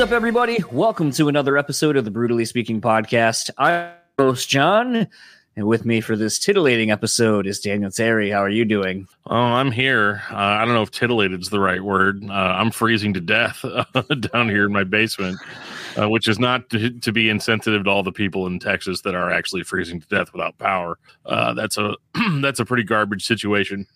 What's up, everybody? Welcome to another episode of the Brutally Speaking podcast. I'm host John, and with me for this titillating episode is Daniel Terry. How are you doing? Oh, I'm here. Uh, I don't know if titillated is the right word. Uh, I'm freezing to death down here in my basement, uh, which is not to, to, be insensitive to all the people in Texas that are actually freezing to death without power. Uh, that's a that's a pretty garbage situation.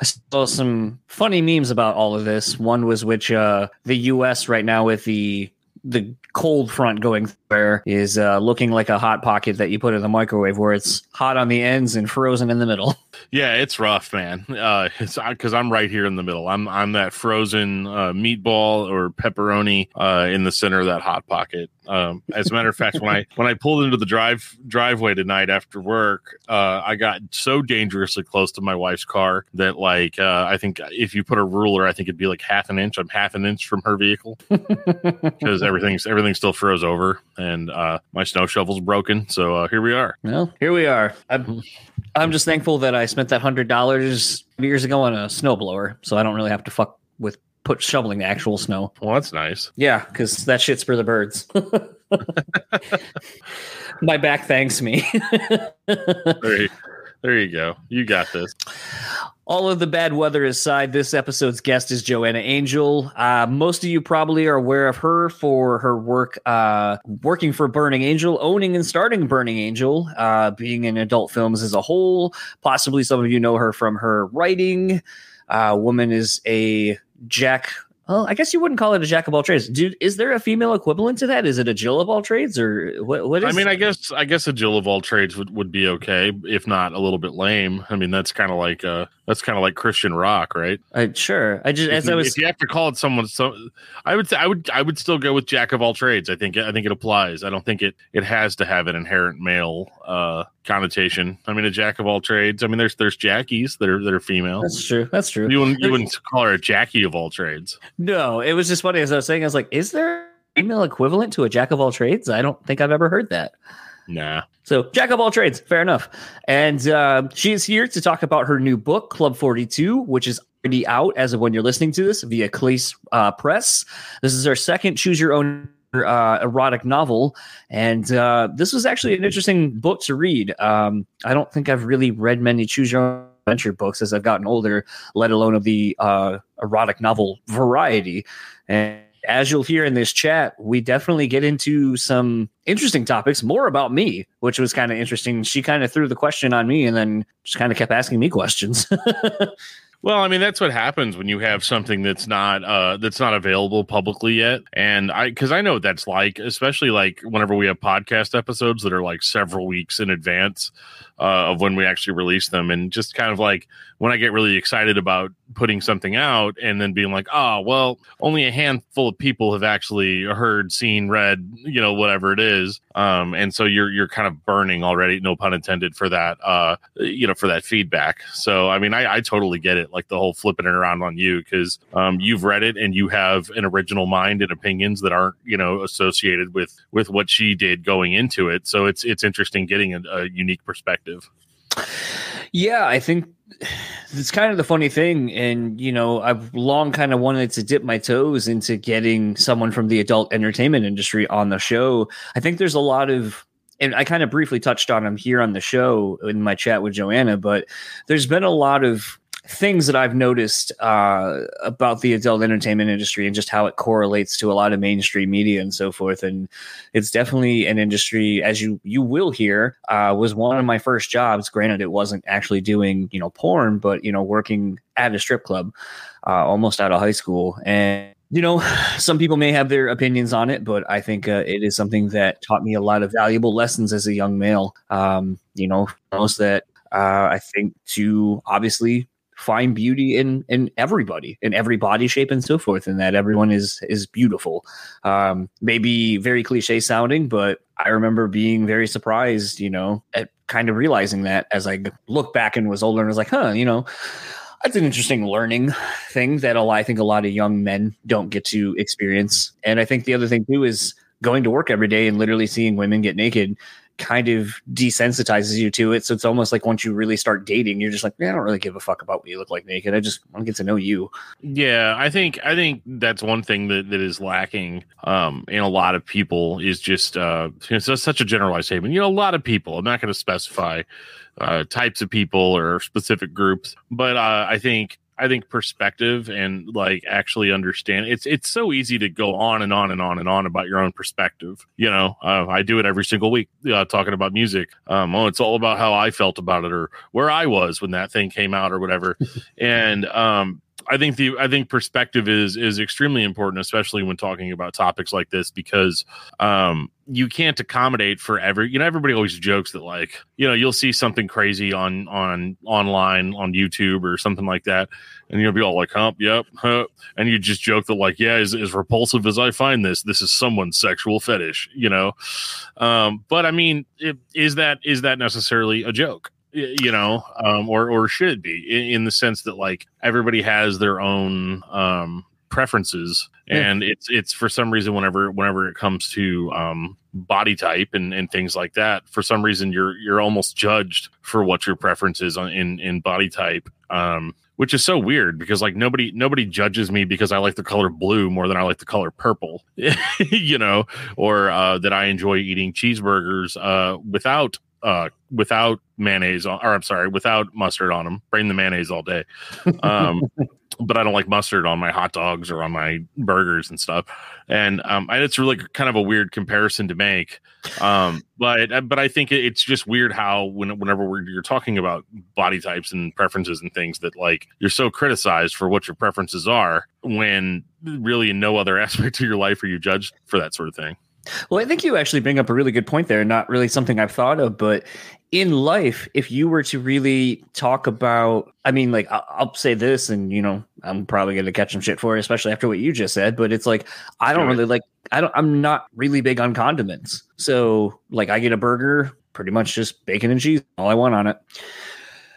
I saw some funny memes about all of this. One was which uh, the U.S. right now with the the cold front going there is uh, looking like a hot pocket that you put in the microwave, where it's hot on the ends and frozen in the middle. Yeah, it's rough, man. Uh, it's because I'm right here in the middle. I'm I'm that frozen uh, meatball or pepperoni uh, in the center of that hot pocket. Um, as a matter of fact, when I when I pulled into the drive driveway tonight after work, uh, I got so dangerously close to my wife's car that like uh, I think if you put a ruler, I think it'd be like half an inch. I'm half an inch from her vehicle because everything's everything still froze over and uh, my snow shovel's broken. So uh, here we are. Well, here we are. I'm, I'm just thankful that I spent that hundred dollars years ago on a snowblower, so I don't really have to fuck with put shoveling the actual snow. Well, that's nice. Yeah, because that shit's for the birds. My back thanks me. there, you, there you go. You got this. All of the bad weather aside, this episode's guest is Joanna Angel. Uh, most of you probably are aware of her for her work uh, working for Burning Angel, owning and starting Burning Angel, uh, being in adult films as a whole. Possibly some of you know her from her writing. Uh, woman is a jack. Well, I guess you wouldn't call it a jack of all trades. Dude, is there a female equivalent to that? Is it a Jill of all trades, or what? What is? I mean, I guess I guess a Jill of all trades would, would be okay, if not a little bit lame. I mean, that's kind of like uh, that's kind of like Christian rock, right? Uh, sure. I just if as you, I was, if you have to call it someone, so I would say I would I would still go with jack of all trades. I think I think it applies. I don't think it it has to have an inherent male uh, connotation. I mean, a jack of all trades. I mean, there's there's jackies that are that are female. That's true. That's true. You wouldn't you wouldn't call her a jackie of all trades. No, it was just funny as I was saying. I was like, is there a female equivalent to a jack of all trades? I don't think I've ever heard that. Nah. So, jack of all trades, fair enough. And uh, she is here to talk about her new book, Club 42, which is already out as of when you're listening to this via Cleis uh, Press. This is our second Choose Your Own uh, erotic novel. And uh, this was actually an interesting book to read. Um, I don't think I've really read many Choose Your Own adventure books as I've gotten older, let alone of the uh, erotic novel variety. And as you'll hear in this chat, we definitely get into some interesting topics, more about me, which was kind of interesting. She kind of threw the question on me and then just kind of kept asking me questions. Well, I mean that's what happens when you have something that's not uh that's not available publicly yet. And I cuz I know what that's like, especially like whenever we have podcast episodes that are like several weeks in advance uh, of when we actually release them and just kind of like when I get really excited about putting something out and then being like, "Oh, well, only a handful of people have actually heard, seen, read, you know, whatever it is." Um and so you're you're kind of burning already, no pun intended for that uh you know, for that feedback. So, I mean, I I totally get it like the whole flipping it around on you because um, you've read it and you have an original mind and opinions that aren't you know associated with with what she did going into it. So it's it's interesting getting a, a unique perspective. Yeah, I think it's kind of the funny thing and you know i've long kind of wanted to dip my toes into getting someone from the adult entertainment industry on the show. I think there's a lot of and i kind of briefly touched on them here on the show in my chat with joanna but there's been a lot of things that I've noticed uh, about the adult entertainment industry and just how it correlates to a lot of mainstream media and so forth. And it's definitely an industry, as you you will hear, uh, was one of my first jobs. Granted, it wasn't actually doing you know porn, but you know working at a strip club, uh, almost out of high school and. You know, some people may have their opinions on it, but I think uh, it is something that taught me a lot of valuable lessons as a young male. Um, you know, most that uh, I think to obviously find beauty in in everybody in every body shape and so forth and that everyone is is beautiful um maybe very cliche sounding but i remember being very surprised you know at kind of realizing that as i look back and was older and was like huh you know that's an interesting learning thing that I think a lot of young men don't get to experience. And I think the other thing too is going to work every day and literally seeing women get naked kind of desensitizes you to it. So it's almost like once you really start dating, you're just like, I don't really give a fuck about what you look like naked. I just want to get to know you. Yeah, I think I think that's one thing that, that is lacking um, in a lot of people is just uh, it's such a generalized statement. You know, a lot of people. I'm not going to specify uh, types of people or specific groups, but uh, I think I think perspective and like actually understand it's it's so easy to go on and on and on and on about your own perspective. You know, uh, I do it every single week uh, talking about music. Um, oh, it's all about how I felt about it or where I was when that thing came out or whatever. and um, I think the I think perspective is is extremely important, especially when talking about topics like this, because um, you can't accommodate for every. You know, everybody always jokes that like you know you'll see something crazy on on online on YouTube or something like that, and you'll be all like, "Hump, yep," huh, and you just joke that like, "Yeah, as, as repulsive as I find this, this is someone's sexual fetish," you know. Um, but I mean, it, is that is that necessarily a joke? You know, um, or or should be in, in, the sense that like everybody has their own um, preferences, and yeah. it's it's for some reason whenever whenever it comes to um, body type and, and things like that, for some reason you're you're almost judged for what your preference is on, in in body type. Um, which is so weird because like nobody nobody judges me because I like the color blue more than I like the color purple, you know, or uh, that I enjoy eating cheeseburgers uh, without uh, without mayonnaise on, or I'm sorry, without mustard on them. Bring the mayonnaise all day. Um, but I don't like mustard on my hot dogs or on my burgers and stuff. And um, it's really kind of a weird comparison to make. Um, but uh, but I think it's just weird how when, whenever you're talking about body types and preferences and things that like you're so criticized for what your preferences are when really in no other aspect of your life are you judged for that sort of thing. Well, I think you actually bring up a really good point there. Not really something I've thought of, but in life, if you were to really talk about, I mean, like I'll, I'll say this, and you know, I'm probably going to catch some shit for it, especially after what you just said. But it's like I don't really like. I don't. I'm not really big on condiments. So, like, I get a burger, pretty much just bacon and cheese, all I want on it.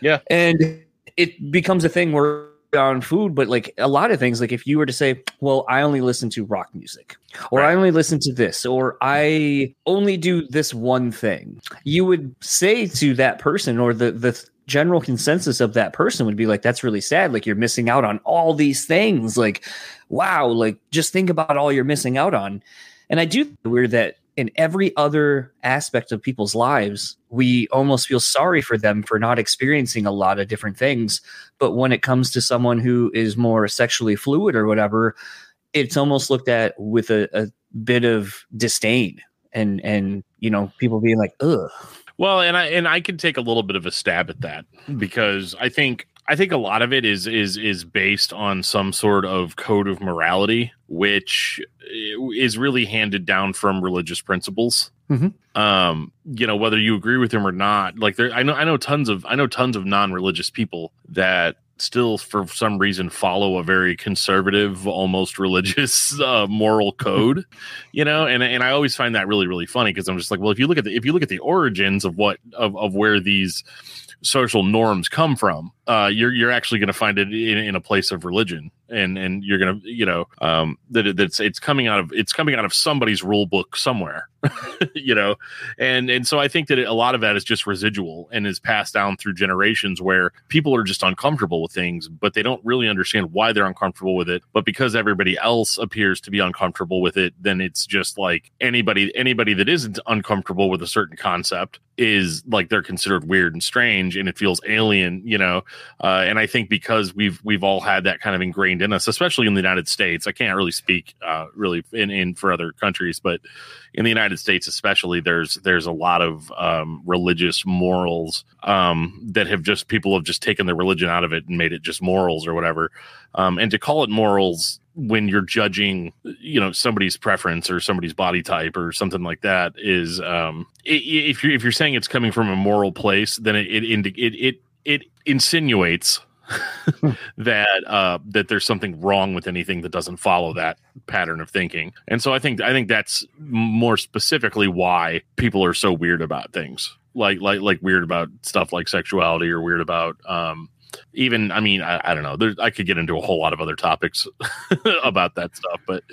Yeah, and it becomes a thing where on food, but like a lot of things, like if you were to say, well, I only listen to rock music, or right. I only listen to this, or I only do this one thing, you would say to that person, or the, the general consensus of that person would be like, that's really sad. Like you're missing out on all these things. Like, wow, like just think about all you're missing out on. And I do weird that in every other aspect of people's lives, we almost feel sorry for them for not experiencing a lot of different things. But when it comes to someone who is more sexually fluid or whatever, it's almost looked at with a, a bit of disdain and and you know people being like ugh. Well and i and i can take a little bit of a stab at that hmm. because i think I think a lot of it is is is based on some sort of code of morality, which eh, is really handed down from religious principles. Mm-hmm. Um, you know, whether you agree with them or not, like there, I know, I know tons of, I know tons of non-religious people that still, for some reason, follow a very conservative, almost religious uh, moral code. You know, and and I always find that really, really funny because I'm just like, well, if you look at the, if you look at the origins of what of of where these social norms come from, uh, you're you're actually going to find it in, in, a place of religion, and and you're going to you know um, that that's it's coming out of it's coming out of somebody's rule book somewhere, you know, and and so I think that a lot of that is just residual and is passed down through generations where people are just uncomfortable with things, but they don't really understand why they're uncomfortable with it. But because everybody else appears to be uncomfortable with it, then it's just like anybody anybody that isn't uncomfortable with a certain concept is like they're considered weird and strange, and it feels alien, you know. Uh, and I think because we've we've all had that kind of ingrained in us, especially in the United States. I can't really speak uh, really in, in for other countries, but in the United States, especially, there's there's a lot of um, religious morals um, that have just people have just taken the religion out of it and made it just morals or whatever. Um, and to call it morals when you're judging you know somebody's preference or somebody's body type or something like that is um if you're if you're saying it's coming from a moral place then it it it, it it insinuates that uh, that there's something wrong with anything that doesn't follow that pattern of thinking. And so I think I think that's more specifically why people are so weird about things. Like like like weird about stuff like sexuality or weird about um even, I mean, I, I don't know. There, I could get into a whole lot of other topics about that stuff, but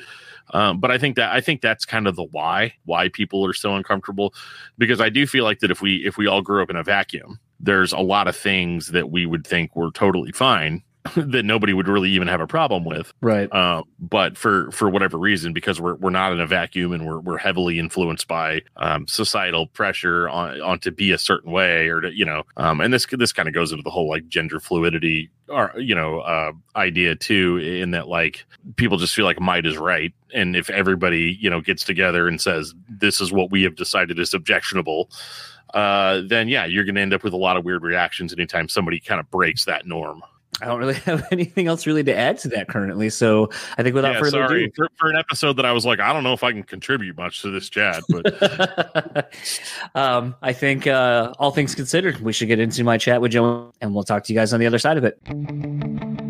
um, but I think that I think that's kind of the why why people are so uncomfortable because I do feel like that if we if we all grew up in a vacuum, there's a lot of things that we would think were totally fine that nobody would really even have a problem with. Right. Uh, but for for whatever reason, because we're we're not in a vacuum and we're we're heavily influenced by um, societal pressure on on to be a certain way or to you know, um, and this this kind of goes into the whole like gender fluidity or you know uh, idea too, in that like people just feel like might is right, and if everybody you know gets together and says this is what we have decided is objectionable uh, then yeah, you're going to end up with a lot of weird reactions anytime somebody kind of breaks that norm. I don't really have anything else really to add to that currently. So I think without Yeah, further sorry ado, for, for an episode that I was like, I don't know if I can contribute much to this chat, but um, I think uh, all things considered, we should get into my chat with Joe, and we'll talk to you guys on the other side of it.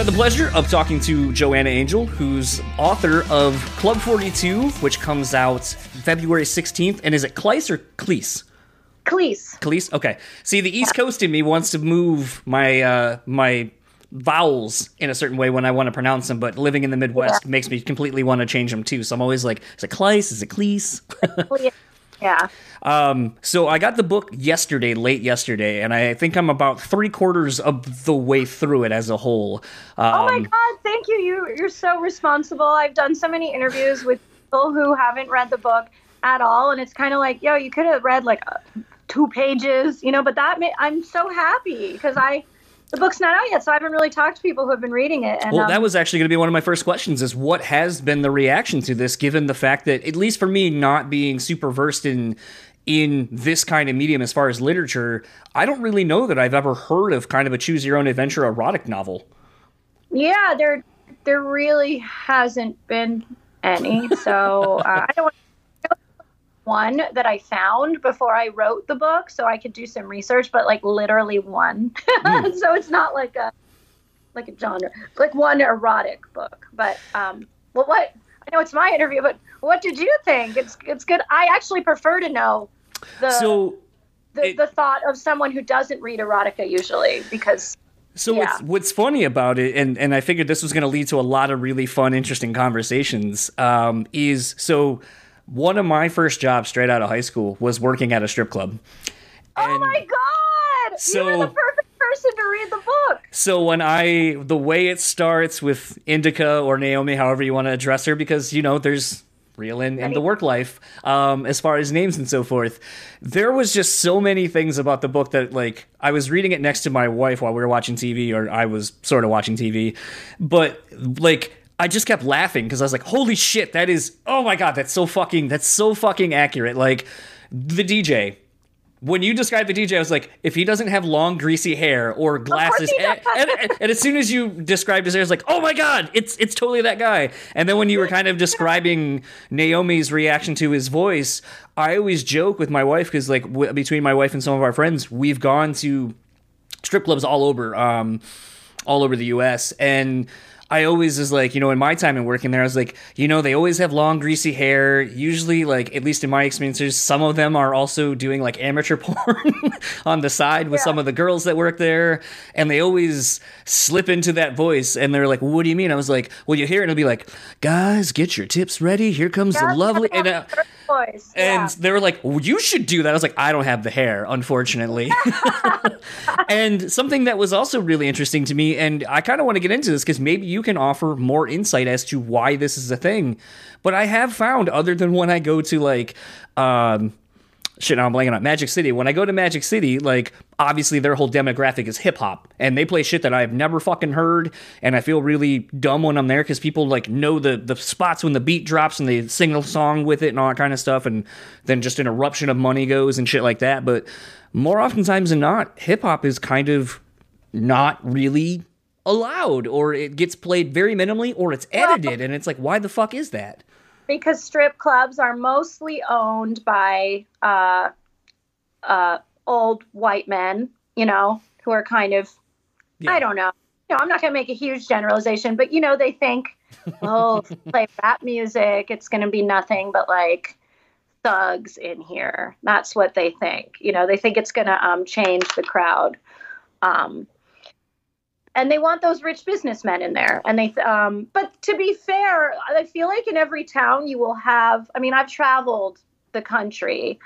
Had the pleasure of talking to Joanna Angel, who's author of Club 42, which comes out February 16th. And is it Kleiss or Cleese? Cleese. Cleese? Okay. See, the East Coast in me wants to move my uh, my vowels in a certain way when I want to pronounce them, but living in the Midwest makes me completely want to change them too. So I'm always like, is it Kleiss? Is it Cleese? Yeah. Um, so I got the book yesterday, late yesterday, and I think I'm about three quarters of the way through it as a whole. Um, Oh my God! Thank you. You you're so responsible. I've done so many interviews with people who haven't read the book at all, and it's kind of like, yo, you could have read like uh, two pages, you know. But that ma- I'm so happy because I the book's not out yet, so I haven't really talked to people who have been reading it. And Well, um, that was actually going to be one of my first questions is what has been the reaction to this given the fact that at least for me not being super versed in in this kind of medium as far as literature, I don't really know that I've ever heard of kind of a choose your own adventure erotic novel. yeah, there there really hasn't been any. So uh, I don't want one that I found before I wrote the book, so I could do some research. But like literally one, so it's not like a like a genre, like one erotic book. But um, well, what I know it's my interview, but what did you think? It's it's good. I actually prefer to know the So the, it- the thought of someone who doesn't read erotica usually because So Yeah. what's what's funny about it, and and I figured this was going to lead to a lot of really fun, interesting conversations. Um, is so one of my first jobs straight out of high school was working at a strip club. oh And my god, so- you were the perfect person to read the book. So when I the way it starts with Indica or Naomi, however you want to address her, because you know there's real in, in the work life um, as far as names and so forth. There was just so many things about the book that like I was reading it next to my wife while we were watching TV, or I was sort of watching TV, but like. I just kept laughing because I was like, "Holy shit, that is! Oh my god, that's so fucking, that's so fucking accurate!" Like the DJ, when you described the DJ, I was like, if he doesn't have long, greasy hair or glasses, and, and- and as soon as you described his hair, I was like, oh my god, it's it's totally that guy. And then when you were kind of describing Naomi's reaction to his voice, I always joke with my wife because like w- between my wife and some of our friends, we've gone to strip clubs all over, um, all over the U.S. and. I always is like, you know, in my time in working there, I was like, you know, they always have long, greasy hair. Usually, like, at least in my experiences, some of them are also doing like amateur porn on the side with some of the girls that work there. And they always slip into that voice. And they're like, what do you mean? I was like, well, you hear it and it'll be like, guys, get your tips ready. Here comes the lovely. And, uh, voice. and yeah. they were like, well, "You should do that." I was like, "I don't have the hair, unfortunately." and something that was also really interesting to me, and I kind of want to get into this because maybe you can offer more insight as to why this is a thing. But I have found, other than when I go to like, um, shit, now I'm blanking on Magic City. When I go to Magic City, like obviously their whole demographic is hip hop, and they play shit that I've never fucking heard, and I feel really dumb when I'm there because people like know the the spots when the beat drops and they sing a song with it and all that kind of stuff, and then just an eruption of money goes and shit like that. But more oftentimes than not, hip hop is kind of not really allowed or it gets played very minimally or it's edited and it's like why the fuck is that? Because strip clubs are mostly owned by uh, uh, old white men you know who are kind of Yeah. i don't know. You know i'm not going to make a huge generalization but you know they think oh play rap music it's going to be nothing but like thugs in here. That's what they think. You know they think it's going to um, change the crowd. Um, and they want those rich businessmen in there. And they um but to be fair i feel like in every town you will have i mean i've traveled the country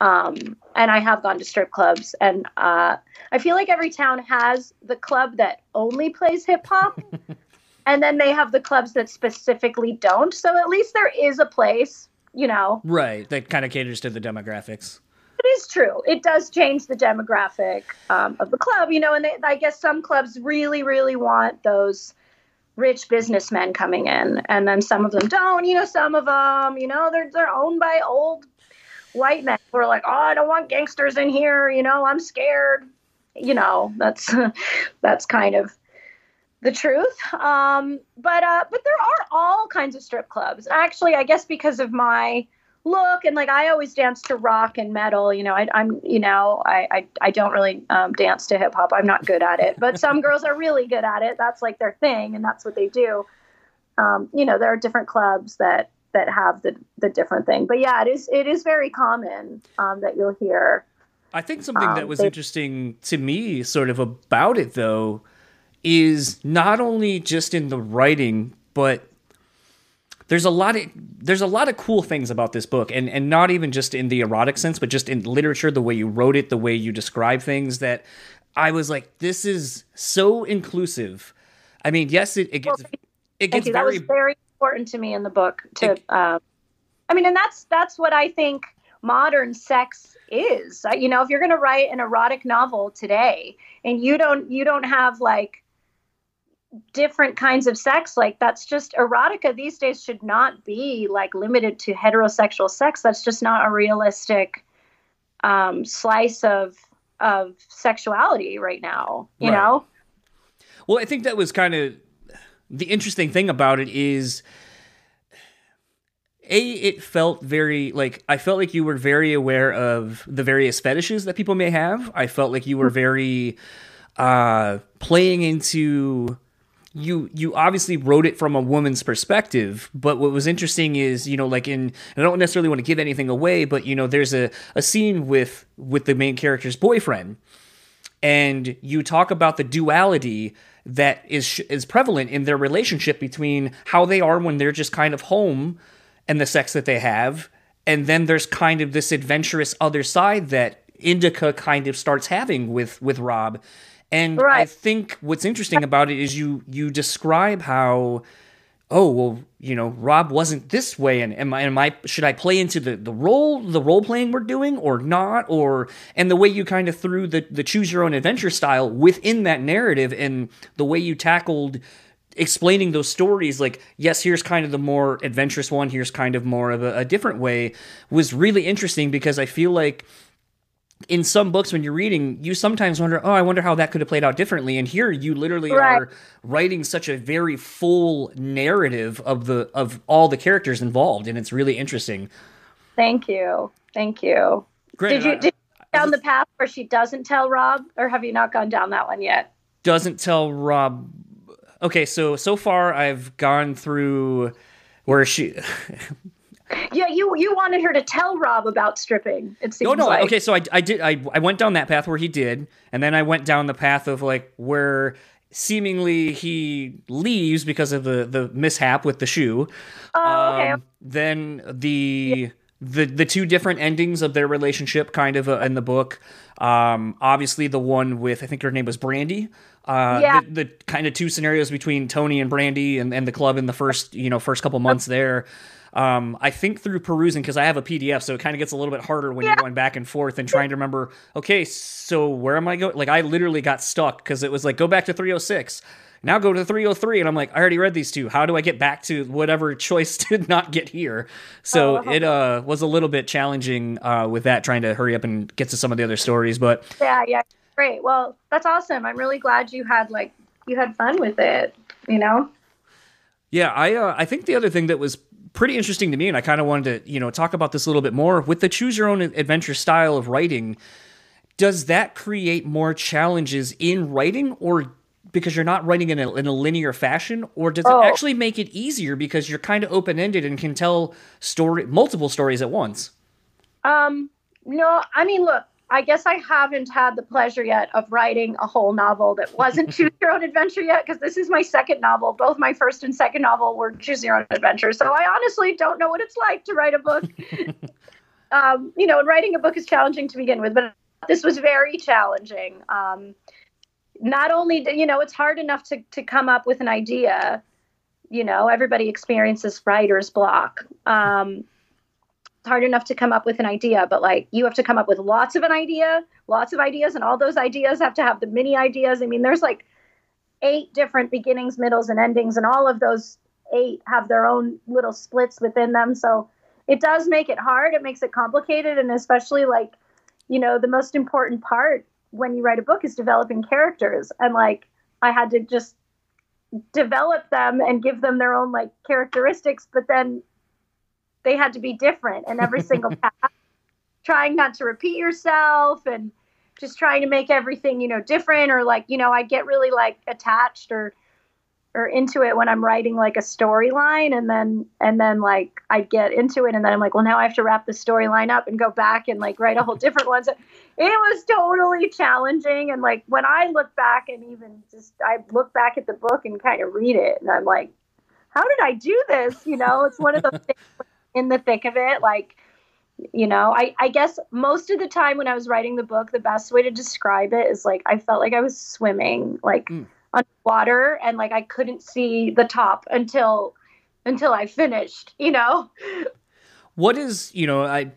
um and i have gone to strip clubs and uh i feel like every town has the club that only plays hip hop and then they have the clubs that specifically don't. So at least there is a place you know? Right that kind of caters to the demographics it is true. It does change the demographic um, of the club, you know, and they, I guess some clubs really, really want those rich businessmen coming in, and then some of them don't. You know, some of them, you know, they're they're owned by old white men who are like, oh, I don't want gangsters in here. You know, I'm scared. You know, that's that's kind of the truth. Um, but uh, but there are all kinds of strip clubs. Actually, I guess because of my look and like I always dance to rock and metal. You know, I, I'm you know I I, I don't really um, dance to hip hop. I'm not good at it, but some girls are really good at it. That's like their thing, and that's what they do. Um, you know, there are different clubs that that have the the different thing. But yeah, it is it is very common um, that you'll hear. I think something that Um, was they- interesting to me, sort of about it though, is not only just in the writing, but there's a lot of there's a lot of cool things about this book, and and not even just in the erotic sense, but just in literature, the way you wrote it, the way you describe things. That I was like, this is so inclusive. I mean, yes, it, it gets it gets. That very was very important to me in the book. To, It- um, I mean, and that's that's what I think modern sex is. Uh, You know, if you're going to write an erotic novel today, and you don't you don't have like different kinds of sex like that's just erotica these days should not be like limited to heterosexual sex that's just not a realistic um slice of of sexuality right now you Right. know Well, I think that was kind of the interesting thing about it is a it felt very like I felt like you were very aware of the various fetishes that people may have. I felt like you were very uh playing into you you obviously wrote it from a woman's perspective but what was interesting is you know like in i don't necessarily want to give anything away but you know there's a, a scene with with the main character's boyfriend and you talk about the duality that is is prevalent in their relationship between how they are when they're just kind of home and the sex that they have and then there's kind of this adventurous other side that indica kind of starts having with with rob and i think what's interesting about it is you you describe how oh well you know rob wasn't this way and am i am i should i play into the the role the role playing we're doing or not? Or and the way you kind of threw the the choose your own adventure style within that narrative and the way you tackled explaining those stories like yes here's kind of the more adventurous one here's kind of more of a, a different way was really interesting because i feel like in some books when you're reading you sometimes wonder oh i wonder how that could have played out differently. And here you literally Right. are writing such a very full narrative of the of all the characters involved and it's really interesting. Thank you. Thank you. Granted, did you I- did you down the path where she doesn't tell Rob, or have you not gone down that one yet? doesn't tell rob. Okay so so far i've gone through where she Yeah, you you wanted her to tell Rob about stripping. It seems no no like. okay so i, I did I, I went down that path where he did and then i went down the path of like where seemingly he leaves because of the the mishap with the shoe Oh, okay. Um, then the the the two different endings of their relationship, kind of uh, in the book. Um, obviously, the one with I think her name was Brandy. Uh, Yeah. the, the kind of two scenarios between Tony and Brandy and, and the club in the first you know first couple months there. Um, I think through perusing because I have a PDF, so it kind of gets a little bit harder when you're going back and forth and trying to remember. Okay, so where am I going? Like I literally got stuck because it was like go back to 306 now go to 303 and i'm like i already read these two how do i get back to whatever choice did not get here so Oh. it uh was a little bit challenging uh with that trying to hurry up and get to some of the other stories but Yeah, yeah. Great. Well, that's awesome. I'm really glad you had like you had fun with it, you know? Yeah, I uh, I think the other thing that was pretty interesting to me, and I kind of wanted to you know talk about this a little bit more with the choose your own adventure style of writing. Does that create more challenges in writing, or because you're not writing in a, in a linear fashion, or does Oh. it actually make it easier because you're kind of open ended and can tell story multiple stories at once? Um, no, I mean, look, I guess I haven't had the pleasure yet of writing a whole novel that wasn't Choose Your Own Adventure yet, because this is my second novel. Both my first and second novel were Choose Your Own Adventure. So I honestly don't know what it's like to write a book. um, you know, and writing a book is challenging to begin with, but this was very challenging. Um, not only, do- you know, it's hard enough to, to come up with an idea. You know, everybody experiences writer's block. Um, it's hard enough to come up with an idea, but like you have to come up with lots of an idea, lots of ideas, and all those ideas have to have the mini ideas. I mean, there's like eight different beginnings, middles, and endings, and all of those eight have their own little splits within them. So it does make it hard. It makes it complicated, and especially like, you know, the most important part when you write a book is developing characters. And like, I had to just develop them and give them their own like characteristics, but then they had to be different in every single path. Trying not to repeat yourself and just trying to make everything, you know, different or like, you know, I get really like attached or or into it when I'm writing like a storyline and then and then like I get into it and then I'm like, well now I have to wrap the storyline up and go back and like write a whole different one. So it was totally challenging and like when I look back and even just I look back at the book and kind of read it and I'm like, how did I do this? You know, it's one of those things in the thick of it, like you know I, I guess most of the time when i was writing the book the best way to describe it is like i felt like i was swimming like Mm. underwater and like i couldn't see the top until until i finished you know What is you know I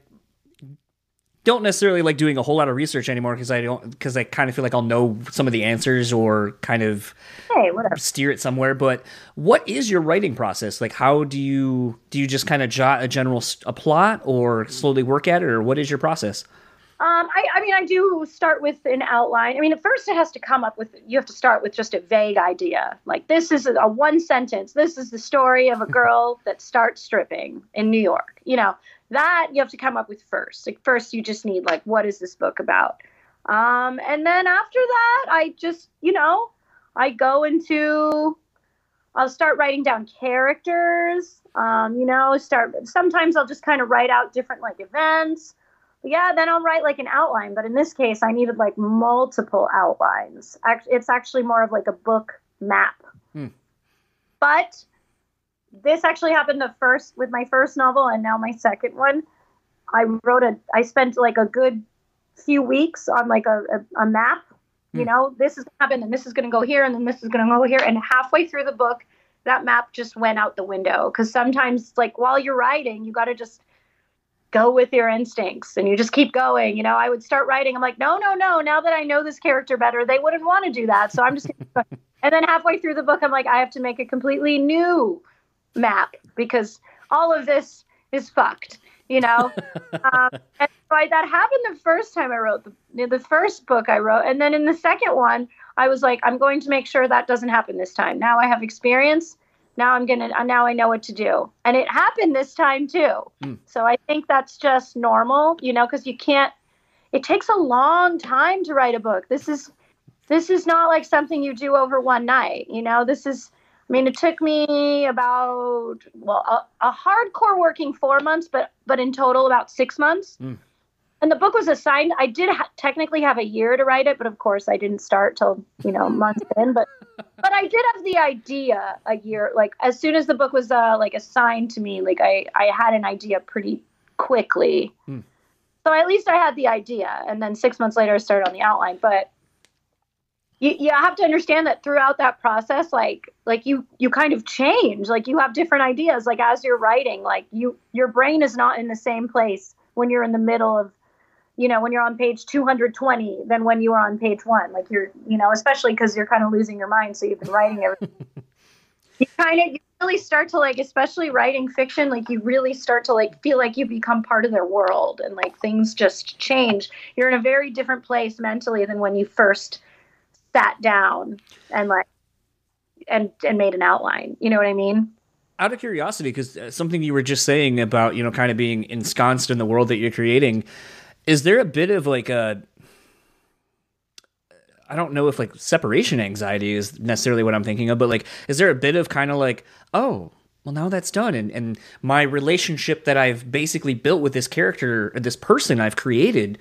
don't necessarily like doing a whole lot of research anymore because I don't because I kind of feel like I'll know some of the answers or kind of hey steer it somewhere but what is your writing process like how do you do you just kind of jot a general a plot or slowly work at it or what is your process Um, I, I mean, I do start with an outline. I mean, at first it has to come up with, you have to start with just a vague idea. Like, this is a, a one sentence. This is the story of a girl that starts stripping in New York. You know, that you have to come up with first. Like, first, you just need, like, what is this book about? Um, and then after that, I just, you know, I go into, I'll start writing down characters. Um, you know, start, sometimes I'll just kind of write out different, like, events yeah, then I'll write like an outline. But in this case, I needed like multiple outlines. It's actually more of like a book map. Hmm. But this actually happened the first with my first novel and now my second one. I wrote a, I spent like a good few weeks on like a, a, a map. You Hmm. know, this is going to happen and this is going to go here and then this is going to go here. And halfway through the book, that map just went out the window. Because sometimes, like while you're writing, you got to just go with your instincts and you just keep going. You know, I would start writing. I'm like, no, no, no. Now that I know this character better, they wouldn't want to do that. So I'm just, gonna and then halfway through the book, I'm like, I have to make a completely new map because all of this is fucked. You know, um, and so I, that happened the first time I wrote the the first book I wrote, and then in the second one, I was like, I'm going to make sure that doesn't happen this time. Now I have experience. Now I'm gonna. Now I know what to do, and it happened this time too. Hmm. So I think that's just normal, you know, because you can't. It takes a long time to write a book. This is, this is not like something you do over one night. You know, this is. I mean, it took me about well a, a hardcore working four months, but but in total about six months. Hmm. And the book was assigned. I did ha- technically have a year to write it, but of course I didn't start till you know months in. But but I did have the idea a year. Like as soon as the book was uh, like assigned to me, like I I had an idea pretty quickly. Hmm. So at least I had the idea, and then six months later I started on the outline. But you you have to understand that throughout that process, like like you you kind of change. Like you have different ideas. Like as you're writing, like you your brain is not in the same place when you're in the middle of you know, when you're on page 220 than when you are on page one. Like you're, you know, especially because you're kind of losing your mind. So you've been writing everything. you kind of, you really start to like, especially writing fiction, like you really start to like feel like you become part of their world and like things just change. You're in a very different place mentally than when you first sat down and like and and made an outline. You know what I mean? Out of curiosity, because uh, something you were just saying about you know kind of being ensconced in the world that you're creating, is there a bit of like a I don't know if like separation anxiety is necessarily what I'm thinking of, but like, is there a bit of kind of like, oh, well, now that's done, and and my relationship that I've basically built with this character, this person I've created,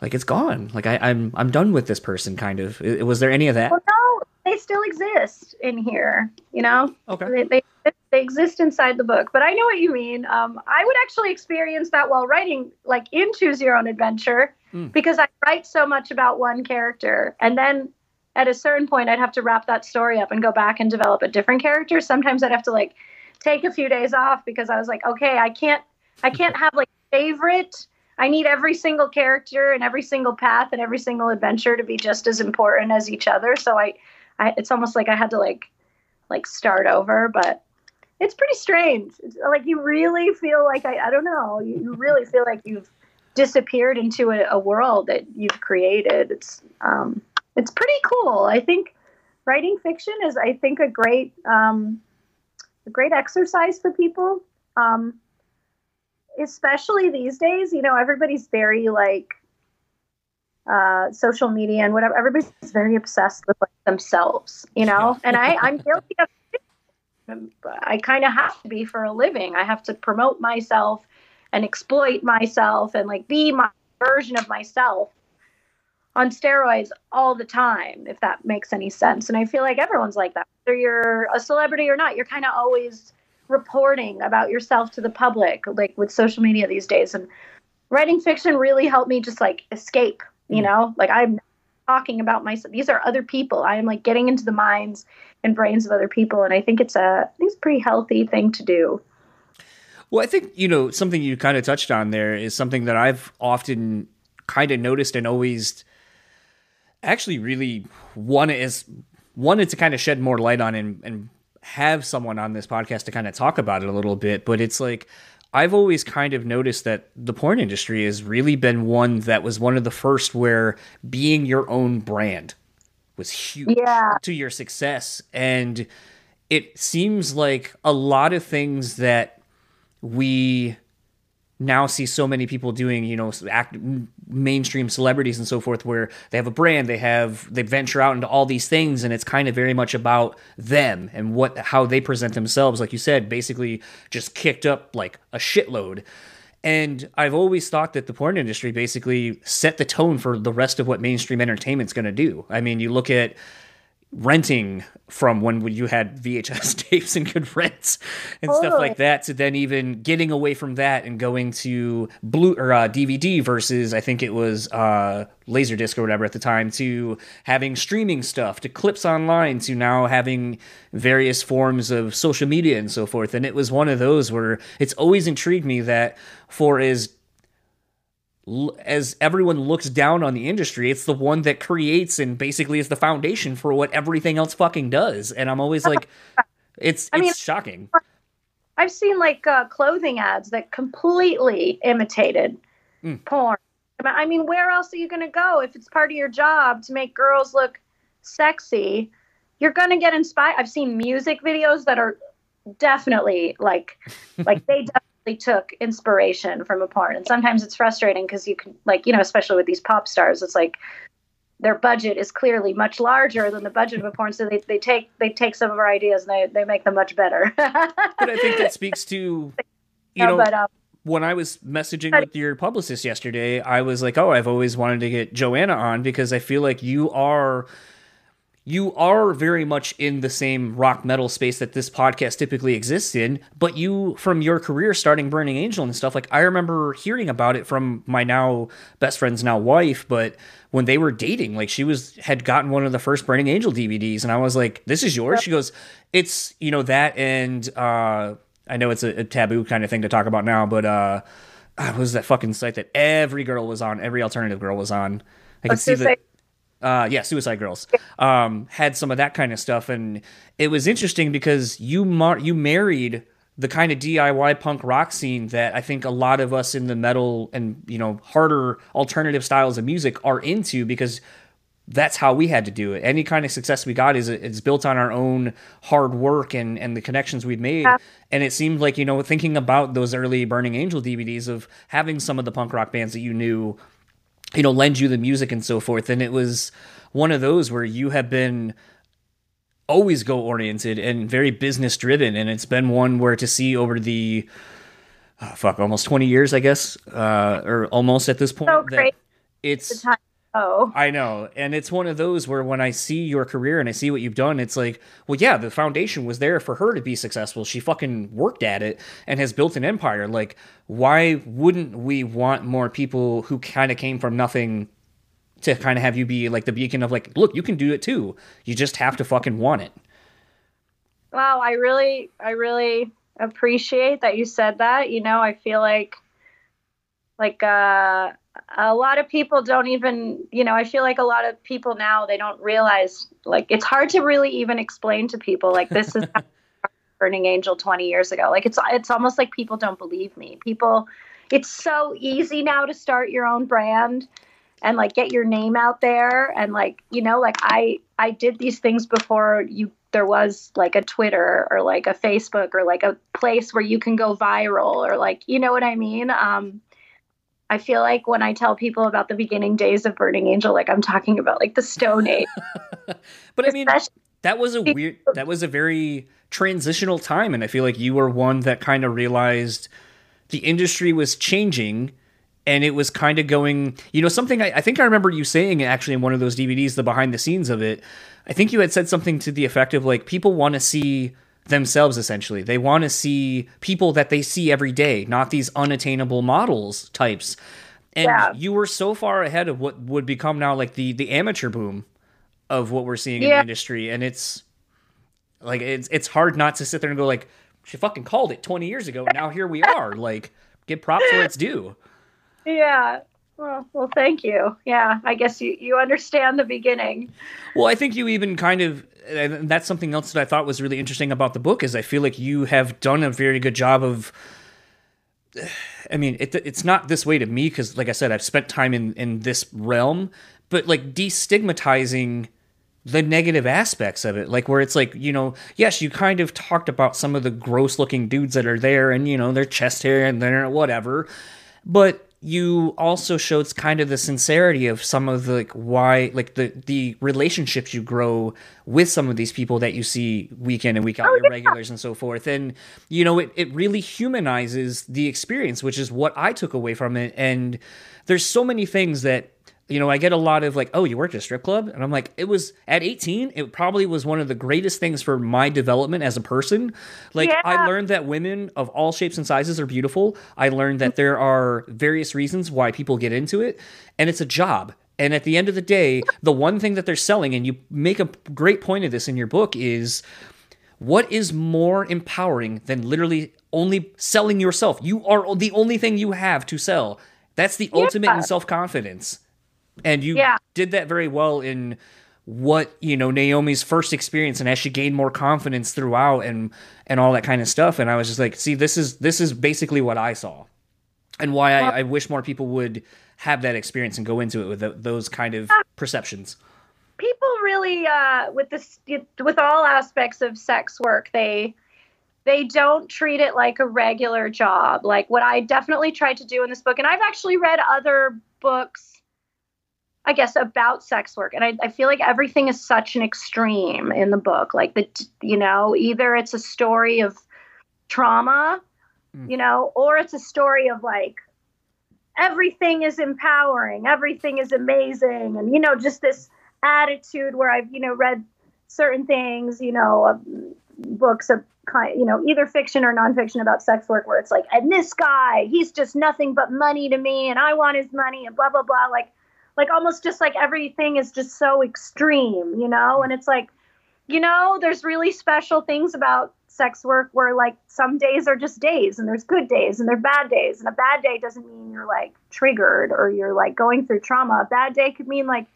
like it's gone. Like I, I'm I'm done with this person. Kind of. Was there any of that? Well, no, they still exist in here. You know. Okay. They, they they exist inside the book, but I know what you mean. Um, I would actually experience that while writing, like in Choose Your Own Adventure, mm. because I write so much about one character, and then at a certain point, I'd have to wrap that story up and go back and develop a different character. Sometimes I'd have to like take a few days off because I was like, okay, I can't, I can't have like favorite. I need every single character and every single path and every single adventure to be just as important as each other. So I, I it's almost like I had to like, like start over. But it's pretty strange. It's like you really feel like I, I don't know. You, you really feel like you've disappeared into a, a world that you've created. It's um, it's pretty cool. I think writing fiction is, I think, a great um, a great exercise for people. Um, especially these days, you know, everybody's very like uh, social media and whatever. Everybody's very obsessed with like, themselves, you know. And I, I'm guilty of I kind of have to be for a living. I have to promote myself and exploit myself and like be my version of myself on steroids all the time, if that makes any sense. And I feel like everyone's like that. Whether you're a celebrity or not, you're kind of always reporting about yourself to the public, like with social media these days. And writing fiction really helped me just like escape, you mm. know? Like I'm talking about myself. These are other people. I am like getting into the minds and brains of other people, and I think it's a I think it's a pretty healthy thing to do. Well, I think you know something you kind of touched on there is something that I've often kind of noticed and always actually really wanted is wanted to kind of shed more light on and, and have someone on this podcast to kind of talk about it a little bit. But it's like I've always kind of noticed that the porn industry has really been one that was one of the first where being your own brand was huge yeah. to your success. And it seems like a lot of things that we now see so many people doing, you know, act, mainstream celebrities and so forth, where they have a brand, they have they venture out into all these things, and it's kind of very much about them and what how they present themselves. Like you said, basically just kicked up like a shitload. And I've always thought that the porn industry basically set the tone for the rest of what mainstream entertainment's going to do. I mean, you look at renting from when you had VHS tapes and could rent and totally. stuff like that to then even getting away from that and going to blue or uh, DVD versus I think it was uh, Laserdisc or whatever at the time to having streaming stuff to clips online to now having various forms of social media and so forth and it was one of those where it's always intrigued me that for as as everyone looks down on the industry, it's the one that creates and basically is the foundation for what everything else fucking does. And I'm always like, it's I it's mean, shocking. I've seen like uh, clothing ads that completely imitated mm. porn. I mean, where else are you going to go if it's part of your job to make girls look sexy? You're going to get inspired. I've seen music videos that are definitely like, like they took inspiration from a porn. And sometimes it's frustrating because you can, like, you know, especially with these pop stars, it's like their budget is clearly much larger than the budget of a porn. So they, they take they take some of our ideas and they, they make them much better. but I think that speaks to, you know, but, um, when I was messaging with your publicist yesterday, I was like, oh, I've always wanted to get Joanna on because I feel like you are you are very much in the same rock metal space that this podcast typically exists in, but you, from your career starting Burning Angel and stuff, like I remember hearing about it from my now best friend's now wife, but when they were dating, like she was, had gotten one of the first Burning Angel DVDs, and I was like, this is yours? She goes, it's, you know, that and, uh, I know it's a, a taboo kind of thing to talk about now, but, uh, uh was that fucking site that every girl was on, every alternative girl was on. I can see that uh, yeah, Suicide Girls, um, had some of that kind of stuff, and it was interesting because you mar- you married the kind of DIY punk rock scene that I think a lot of us in the metal and you know harder alternative styles of music are into because that's how we had to do it. Any kind of success we got is it's built on our own hard work and and the connections we've made. Yeah. And it seemed like you know thinking about those early Burning Angel DVDs of having some of the punk rock bands that you knew, you know, lend you the music and so forth. And it was one of those where you have been always go oriented and very business driven, and it's been one where to see over the oh, fuck almost twenty years, I guess, uh, or almost at this point. So that it's Oh. I know. And it's one of those where when I see your career and I see what you've done, it's like, well, yeah, the foundation was there for her to be successful. She fucking worked at it and has built an empire. Like, why wouldn't we want more people who kind of came from nothing to kind of have you be like the beacon of like, look, you can do it too. You just have to fucking want it. Wow, I really, I really appreciate that you said that. You know, I feel like, like, uh, a lot of people don't even you know i feel like a lot of people now they don't realize like it's hard to really even explain to people like this is burning angel 20 years ago. Like it's it's almost like people don't believe me. People it's so easy now to start your own brand and like get your name out there and like you know like i i did these things before you there was like a twitter or like a facebook or like a place where you can go viral or like you know what i mean? Um I feel like when I tell people about the beginning days of Burning Angel, like I'm talking about like the Stone Age. but I mean, that was a weird, that was a very transitional time. And I feel like you were one that kind of realized the industry was changing and it was kind of going, you know, something I, I, think I remember you saying actually in one of those DVDs, the behind the scenes of it. I think you had said something to the effect of like, people want to see themselves essentially. They want to see people that they see every day, not these unattainable models types. And yeah. you were so far ahead of what would become now like the the amateur boom of what we're seeing yeah. in the industry and it's like it's it's hard not to sit there and go like she fucking called it 20 years ago and now here we are like get props where it's due. Yeah. Well, well, thank you. Yeah, I guess you, you understand the beginning. Well, I think you even kind of and that's something else that I thought was really interesting about the book is I feel like you have done a very good job of I mean, it, it's not this way to me because, like I said, I've spent time in, in this realm, but like destigmatizing the negative aspects of it, like where it's like, you know, yes, you kind of talked about some of the gross looking dudes that are there and, you know, their chest hair and their whatever, but you also showed kind of the sincerity of some of the like why like the the relationships you grow with some of these people that you see week in and week out oh, your yeah. regulars and so forth and you know it, it really humanizes the experience which is what i took away from it and there's so many things that you know, I get a lot of like, oh, you worked at a strip club? And I'm like, it was at 18, it probably was one of the greatest things for my development as a person. Like, yeah. I learned that women of all shapes and sizes are beautiful. I learned that there are various reasons why people get into it, and it's a job. And at the end of the day, the one thing that they're selling, and you make a great point of this in your book, is what is more empowering than literally only selling yourself? You are the only thing you have to sell. That's the yeah. ultimate in self confidence and you yeah. did that very well in what you know Naomi's first experience and as she gained more confidence throughout and and all that kind of stuff. And I was just like see this is this is basically what I saw and why I, I, wish more people would have that experience and go into it with the, those kind of perceptions. People really uh with this with all aspects of sex work they they don't treat it like a regular job. Like what I definitely tried to do in this book and I've actually read other books I guess about sex work. And I, I feel like everything is such an extreme in the book. Like the you know, either it's a story of trauma, mm. you know, or it's a story of like everything is empowering, everything is amazing, and you know, just this attitude where I've, you know, read certain things, you know, of books of kind you know, either fiction or nonfiction about sex work where it's like, and this guy, he's just nothing but money to me, and I want his money, and blah blah blah. Like like almost just like everything is just so extreme, you know? And it's like, you know, there's really special things about sex work where like some days are just days and there's good days and there's bad days. And a bad day doesn't mean you're like triggered or you're like going through trauma. A bad day could mean like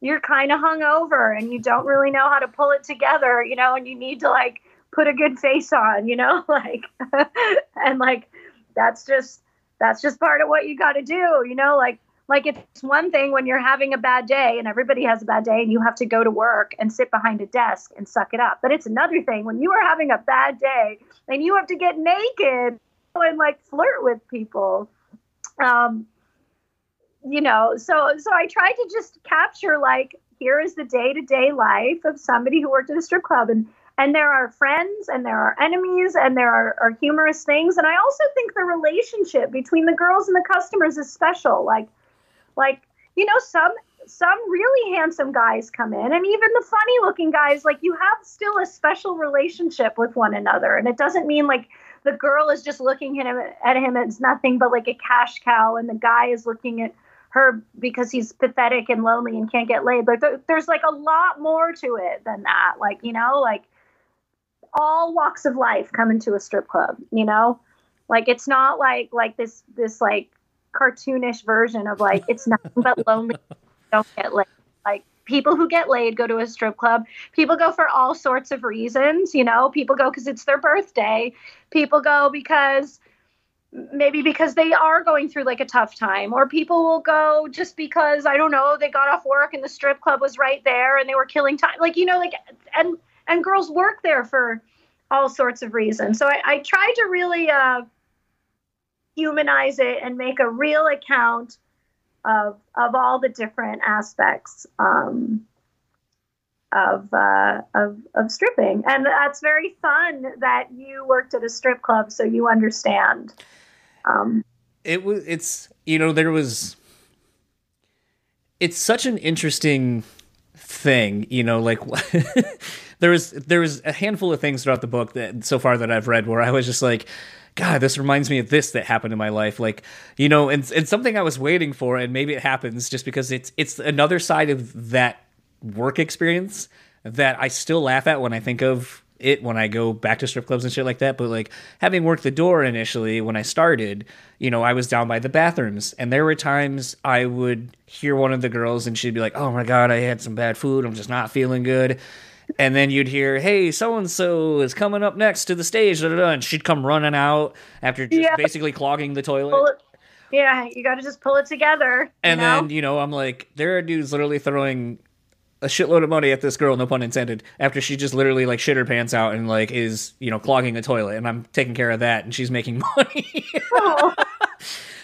you're kind of hungover and you don't really know how to pull it together, you know, and you need to like put a good face on, you know, like and like that's just that's just part of what you got to do, you know, like like it's one thing when you're having a bad day and everybody has a bad day and you have to go to work and sit behind a desk and suck it up. But it's another thing when you are having a bad day and you have to get naked and like flirt with people. Um, you know, so so I tried to just capture like here is the day to day life of somebody who worked at a strip club and and there are friends and there are enemies and there are, are humorous things and i also think the relationship between the girls and the customers is special like like you know some some really handsome guys come in and even the funny looking guys like you have still a special relationship with one another. And it doesn't mean like the girl is just looking at him at him as nothing but like a cash cow and the guy is looking at her because he's pathetic and lonely and can't get laid. Like there, there's like a lot more to it than that. Like you know like all walks of life come into a strip club you know? Like it's not like like this this like cartoonish version of like it's nothing but lonely don't get laid. Like people who get laid go to a strip club. People go for all sorts of reasons you know? People go because it's their birthday. People go because maybe because they are going through like a tough time. Or people will go just because i don't know they got off work and the strip club was right there and they were killing time. Like you know like and and girls work there for all sorts of reasons. So i, I tried to really uh, humanize it and make a real account of of all the different aspects um, of, uh, of of stripping, and that's very fun that you worked at a strip club, so you understand. Um, it was. It's you know there was. It's such an interesting thing, you know, like there was there was a handful of things throughout the book that so far that I've read where I was just like, God, this reminds me of this that happened in my life. Like, you know, and it's something I was waiting for, and maybe it happens just because it's it's another side of that work experience that I still laugh at when I think of it when I go back to strip clubs and shit like that. But like having worked the door initially when I started, you know, I was down by the bathrooms and there were times I would hear one of the girls and she'd be like, Oh my God, I had some bad food. I'm just not feeling good. And then you'd hear, Hey, so and so is coming up next to the stage. And she'd come running out after just yeah. basically clogging the toilet. Yeah, you got to just pull it together. And you know? then, you know, I'm like, there are dudes literally throwing a shitload of money at this girl, no pun intended, after she just literally like shit her pants out and like is, you know, clogging a toilet and I'm taking care of that and she's making money. Oh.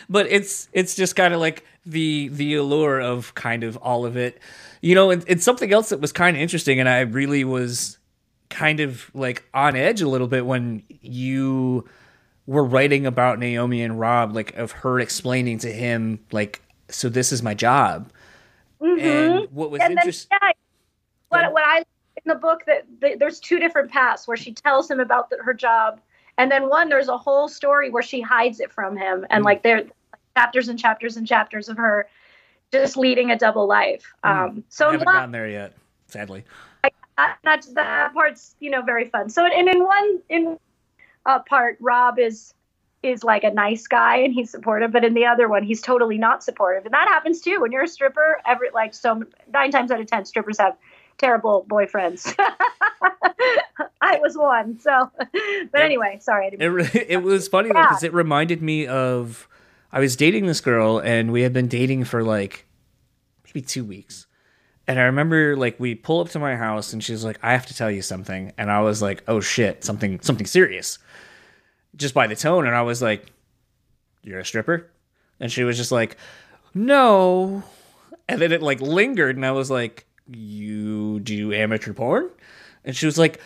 but it's it's just kind of like the the allure of kind of all of it. You know, and it's something else that was kind of interesting and I really was kind of like on edge a little bit when you were writing about Naomi and Rob, like of her explaining to him, like, so this is my job Mm-hmm. And what was interesting. Yeah, what, what I in the book that the, there's two different paths where she tells him about the, her job, and then one there's a whole story where she hides it from him, and mm. like there chapters and chapters and chapters of her just leading a double life. Mm. Um, so I haven't gotten there yet, sadly. I, that, that part's you know very fun. So and in one in uh, part, Rob is is like a nice guy and he's supportive, but in the other one, he's totally not supportive. And that happens too when you're a stripper. Every like so nine times out of ten, strippers have terrible boyfriends. I was one, so. But anyway, sorry. It it was funny yeah. because it reminded me of I was dating this girl and we had been dating for like maybe two weeks. And I remember like we pull up to my house and she's like, I have to tell you something. And I was like, oh shit, something something serious just by the tone, and I was like, "You're a stripper," and she was just like, "No," and then it like lingered, and I was like, "You do amateur porn?" And she was like,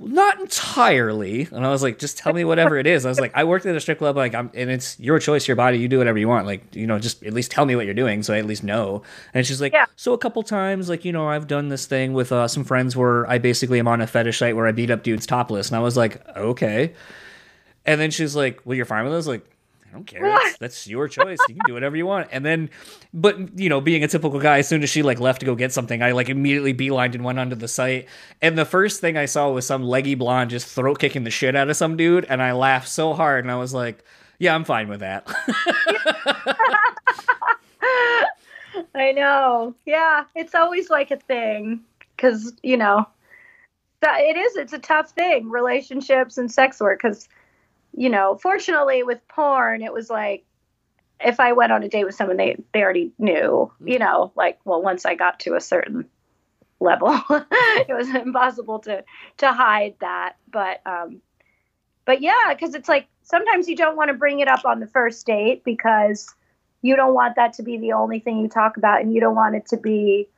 not entirely. And I was like, just tell me whatever it is. I was like, I worked at a strip club, like I'm, and it's your choice, your body. You do whatever you want. Like, you know, just at least tell me what you're doing, so I at least know. And she's like, yeah. so a couple times, like, you know, I've done this thing with uh, some friends where I basically am on a fetish site where I beat up dudes topless, and I was like, okay. And then she's like, "Well, you're fine with this?" Like, I don't care. That's, that's, your choice. You can do whatever you want. And then, but you know, being a typical guy, as soon as she like left to go get something, I like immediately beelined and went onto the site. And the first thing I saw was some leggy blonde just throat kicking the shit out of some dude, and I laughed so hard, and I was like, "Yeah, I'm fine with that." I know. Yeah, it's always like a thing because you know, that it is. It's a tough thing, relationships and sex work, because you know, fortunately with porn, it was like if I went on a date with someone they they already knew, you know, like well once I got to a certain level, it was impossible to to hide that. But um but yeah, cuz it's like sometimes you don't want to bring it up on the first date because you don't want that to be the only thing you talk about and you don't want it to be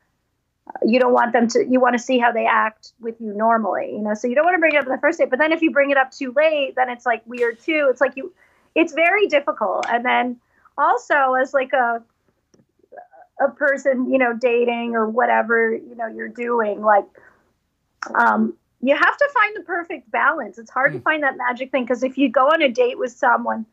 you don't want them to you want to see how they act with you normally you know so you don't want to bring it up the first date but then if you bring it up too late then it's like weird too it's like you it's very difficult and then also as like a a person you know dating or whatever you know you're doing like um you have to find the perfect balance it's hard mm. to hmm. find that magic thing because if you go on a date with someone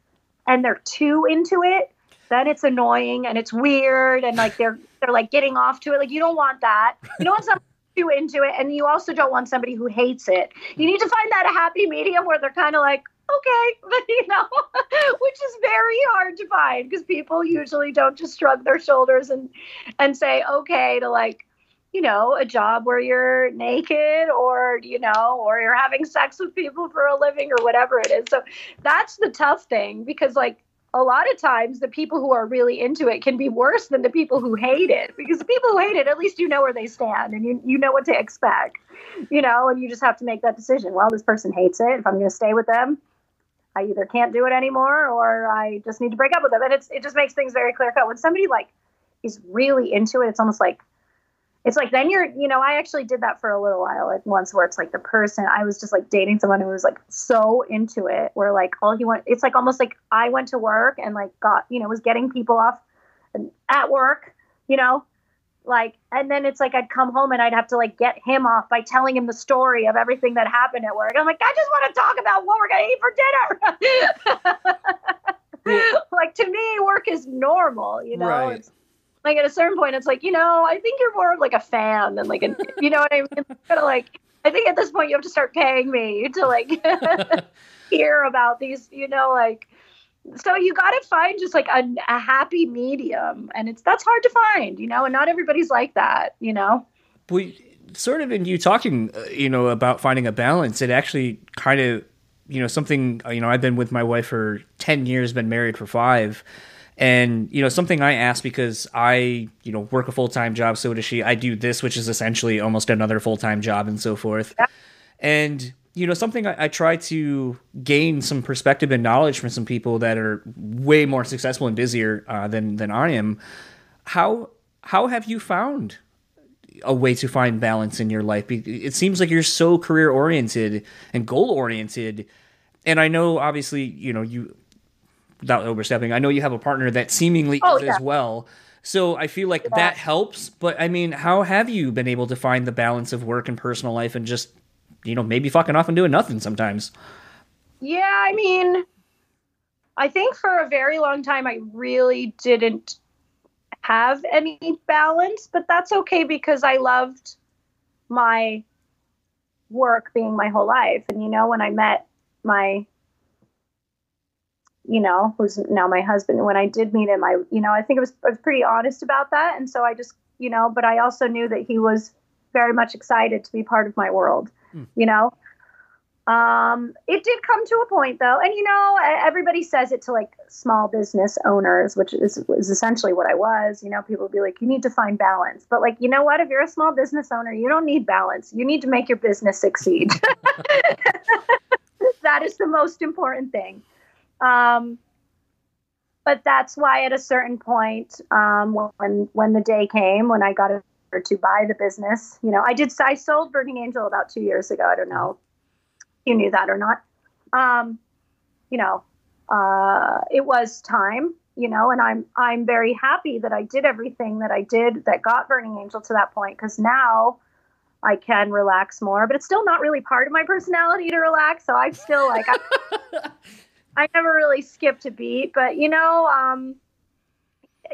and they're too into it then it's annoying and it's weird and like they're they're like getting off to it. Like you don't want that. You don't want somebody too into it and you also don't want somebody who hates it. You need to find that a happy medium where they're kind of like okay but you know which is very hard to find because people usually don't just shrug their shoulders and and say okay to like you know a job where you're naked or you know or you're having sex with people for a living or whatever it is. So that's the tough thing because like a lot of times the people who are really into it can be worse than the people who hate it because the people who hate it at least you know where they stand and you, you know what to expect you know and you just have to make that decision. Well this person hates it. If i'm going to stay with them i either can't do it anymore or i just need to break up with them. And it's it just makes things very clear cut. When somebody like is really into it it's almost like it's like then you're you know i actually did that for a little while like once where it's like the person i was just like dating someone who was like so into it where like all he want it's like almost like i went to work and like got you know was getting people off at work you know? Like and then it's like i'd come home and i'd have to like get him off by telling him the story of everything that happened at work. I'm like i just want to talk about what we're going to eat for dinner. Like to me work is normal you know? Right. it's like at a certain point it's like you know i think you're more of like a fan than like a you know what i mean? Kind of like i think at this point you have to start paying me to like hear about these you know like so you got to find just like a, a happy medium and it's that's hard to find you know and not everybody's like that you know? We sort of in you talking uh, you know about finding a balance it actually kind of you know something you know i've been with my wife for 10 years been married for five and you know, something I ask because I, you know, work a full time job, so does she. I do this, which is essentially almost another full time job, and so forth. Yeah. And you know, something I, I, try to gain some perspective and knowledge from some people that are way more successful and busier uh, than than I am. How how have you found a way to find balance in your life? It seems like you're so career oriented and goal oriented, and I know obviously you know you without overstepping. I know you have a partner that seemingly oh, is yeah. as well. So I feel like yeah. that helps. But I mean, how have you been able to find the balance of work and personal life and just, you know, maybe fucking off and doing nothing sometimes? Yeah, I mean, I think for a very long time I really didn't have any balance, but that's okay because I loved my work being my whole life. And you know, when I met my you know, who's now my husband. When I did meet him, I, you know, I think it was, I was pretty honest about that. And so I just, you know, but I also knew that he was very much excited to be part of my world, mm. you know. Um, it did come to a point though, and you know, everybody says it to like small business owners, which is, is essentially what I was. You know, people would be like, you need to find balance, but like, you know what? If you're a small business owner, you don't need balance. You need to make your business succeed. that is the most important thing. Um, but that's why at a certain point, um, when when the day came when I got to buy the business, you know, I did. I sold Burning Angel about two years ago. I don't know if you knew that or not. Um, you know, uh, it was time. You know, and I'm I'm very happy that I did everything that I did that got Burning Angel to that point because now I can relax more. But it's still not really part of my personality to relax. So I'm still like. I never really skipped a beat, but you know, um,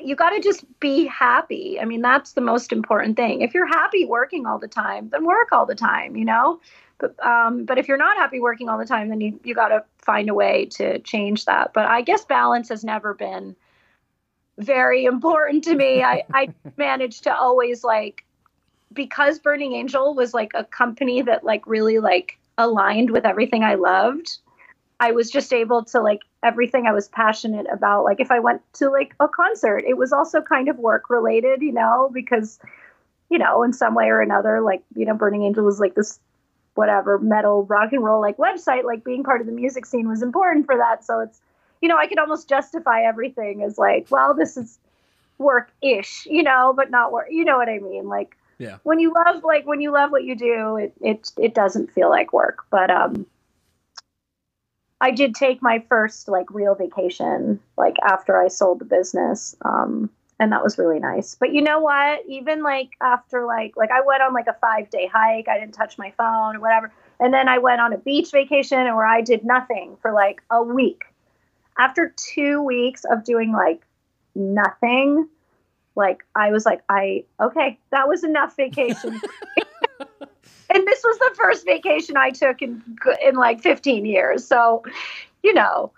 you got to just be happy. I mean, that's the most important thing. If you're happy working all the time, then work all the time, you know? But um, but if you're not happy working all the time, then you you got to find a way to change that. But I guess balance has never been very important to me. I I managed to always like because Burning Angel was like a company that like really like aligned with everything I loved I was just able to like everything I was passionate about. Like if I went to like a concert, it was also kind of work related, you know, because you know, in some way or another, like, you know, Burning Angel was like this whatever metal rock and roll like website, like being part of the music scene was important for that. So it's you know, I could almost justify everything as like, well, this is work ish, you know, but not work you know what I mean? Like yeah. When you love like when you love what you do, it it it doesn't feel like work. But um I did take my first like real vacation like after I sold the business. Um, and that was really nice. But you know what? Even like after like like I went on like a 5-day hike, I didn't touch my phone or whatever. And then I went on a beach vacation where I did nothing for like a week. After 2 weeks of doing like nothing, like I was like I okay, that was enough vacation. and this was the first vacation I took in in like 15 years. So, you know,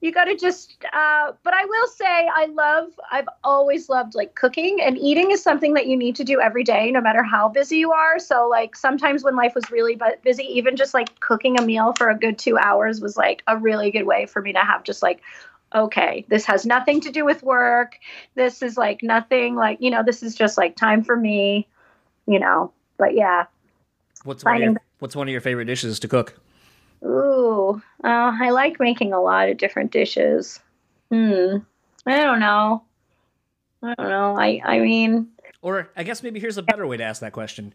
you got to just. Uh, but I will say, I love. I've always loved like cooking and eating is something that you need to do every day, no matter how busy you are. So, like sometimes when life was really busy, even just like cooking a meal for a good two hours was like a really good way for me to have just like okay, this has nothing to do with work. This is like nothing like, you know, this is just like time for me, you know. But yeah, What's one, of your, what's one of your favorite dishes to cook? Ooh, uh, I like making a lot of different dishes. Hmm. I don't know. I don't know. I I mean, or I guess maybe here's a better way to ask that question.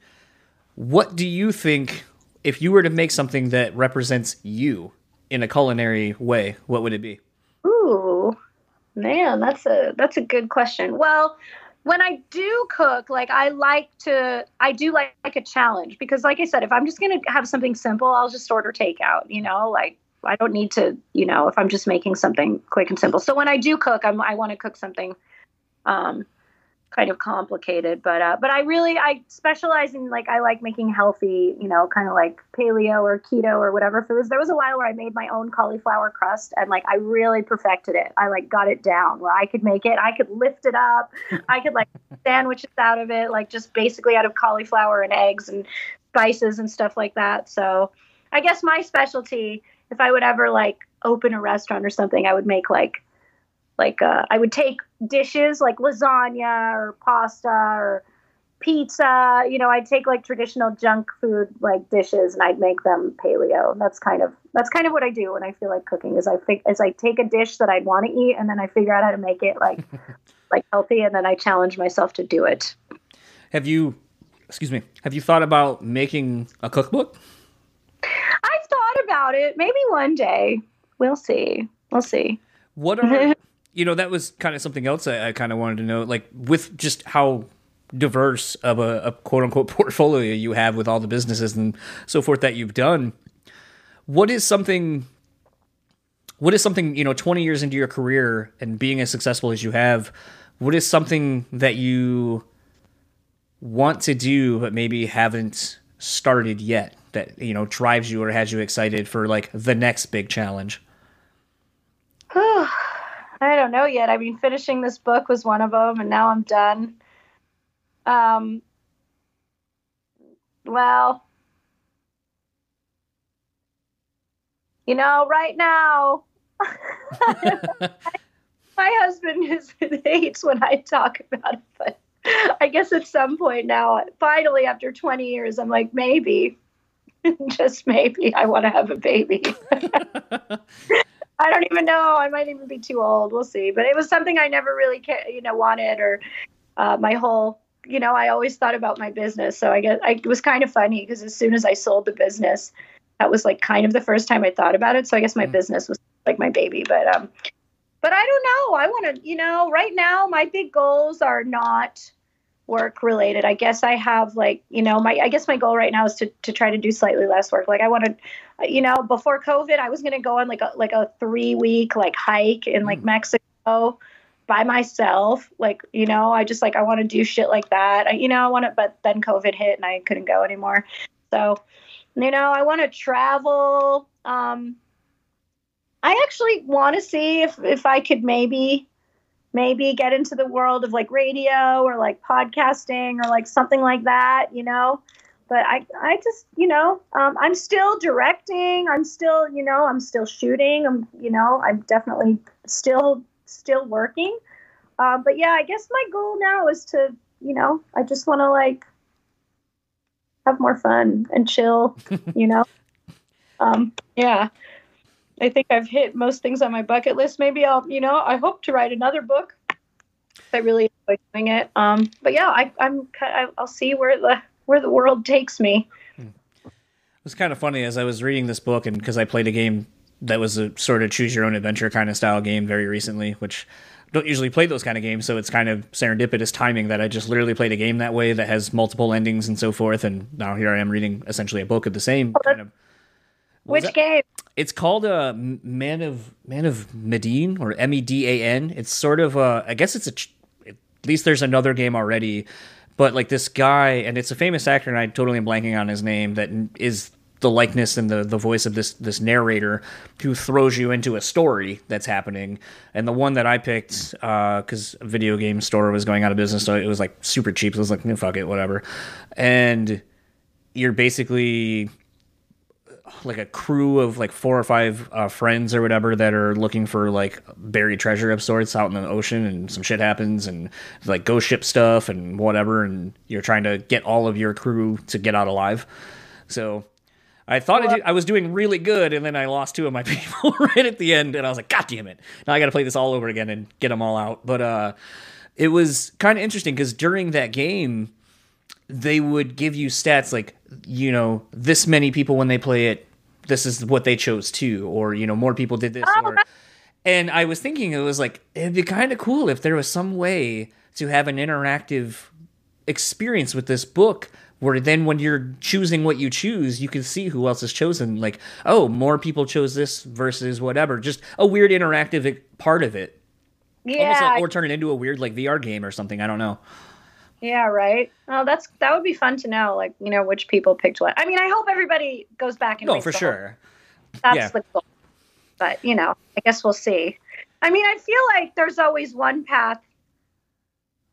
What do you think if you were to make something that represents you in a culinary way? What would it be? Ooh, man, that's a that's a good question. Well, when I do cook, like I like to, I do like, like a challenge because, like I said, if I'm just going to have something simple, I'll just order takeout, you know, like I don't need to, you know, if I'm just making something quick and simple. So when I do cook, I'm, I want to cook something um, kind of complicated but uh but i really i specialize in like i like making healthy you know kind of like paleo or keto or whatever foods. There was a while where i made my own cauliflower crust and like i really perfected it. I like got it down where i could make it. I could lift it up. I could like sandwiches out of it like just basically out of cauliflower and eggs and spices and stuff like that. So i guess my specialty if i would ever like open a restaurant or something i would make like like uh, I would take dishes like lasagna or pasta or pizza. You know, I'd take like traditional junk food like dishes and I'd make them paleo. That's kind of that's kind of what I do when I feel like cooking. Is I think is I take a dish that I'd want to eat and then I figure out how to make it like like healthy and then I challenge myself to do it. Have you, excuse me, have you thought about making a cookbook? I've thought about it. Maybe one day. We'll see. We'll see. What are you know that was kind of something else I, I kind of wanted to know, like with just how diverse of a, a, quote unquote portfolio you have with all the businesses and so forth that you've done. What is something? What is something you know? Twenty years into your career and being as successful as you have, what is something that you want to do but maybe haven't started yet that you know drives you or has you excited for like the next big challenge? Oh, I don't know yet. I mean, finishing this book was one of them, and now I'm done. Um, well, you know, right now, my husband is, hates when I talk about it, but I guess at some point now, finally, after 20 years, I'm like, maybe, just maybe, I want to have a baby. I don't even know. I might even be too old. We'll see. But it was something I never really, you know, wanted or uh, my whole, you know, I always thought about my business. So I guess I, it was kind of funny because as soon as I sold the business, that was like kind of the first time I thought about it. So I guess my mm. business was like my baby. But um, but I don't know. I want to, you know, right now my big goals are not work related. I guess I have like, you know, my I guess my goal right now is to to try to do slightly less work. Like I want to you know, before COVID, I was going to go on like a like a 3 week like hike in like mm. Mexico by myself. Like, you know, I just like I want to do shit like that. I, you know, I want to but then COVID hit and I couldn't go anymore. So, you know, I want to travel um I actually want to see if if I could maybe maybe get into the world of like radio or like podcasting or like something like that, you know. But I, I just, you know, um, I'm still directing. I'm still, you know, I'm still shooting. I'm, you know, I'm definitely still, still working. Uh, but yeah, I guess my goal now is to, you know, I just want to like have more fun and chill, you know. Um, yeah, I think I've hit most things on my bucket list. Maybe I'll, you know, I hope to write another book. I really enjoy doing it. Um, but yeah, I, I'm, I'll see where the where the world takes me. It was kind of funny as I was reading this book, and because I played a game that was a sort of choose your own adventure kind of style game very recently, which I don't usually play those kind of games, so it's kind of serendipitous timing that I just literally played a game that way that has multiple endings and so forth, and now here I am reading essentially a book of the same kind of. Which game? It's called uh, Man of Man of Medan or M E D A N. It's sort of uh, I guess it's a. At least there's another game already but like this guy, and it's a famous actor, and I totally am blanking on his name, that is the likeness and the, the voice of this this narrator who throws you into a story that's happening. And the one that I picked, because uh, a video game store was going out of business, so it was like super cheap. So I was like, fuck it, whatever. And you're basically like a crew of like four or five uh, friends or whatever that are looking for like buried treasure of sorts out in the ocean and some shit happens and like ghost ship stuff and whatever and you're trying to get all of your crew to get out alive. So i thought well, I, did, I was doing really good and then i lost two of my people right at the end and i was like god damn it. Now i gotta play this all over again and get them all out. But uh it was kind of interesting because during that game they would give you stats like you know this many people when they play it this is what they chose too or you know more people did this oh, or and i was thinking it was like it'd be kind of cool if there was some way to have an interactive experience with this book where then when you're choosing what you choose you can see who else has chosen like oh more people chose this versus whatever just a weird interactive eh, part of it. Yeah like, or turn it into a weird like vr game or something i don't know yeah, right. Oh, that's that would be fun to know, like you know, which people picked what. I mean, I hope everybody goes back and. No, for sure. That's yeah. the goal. But you know, I guess we'll see. I mean, I feel like there's always one path.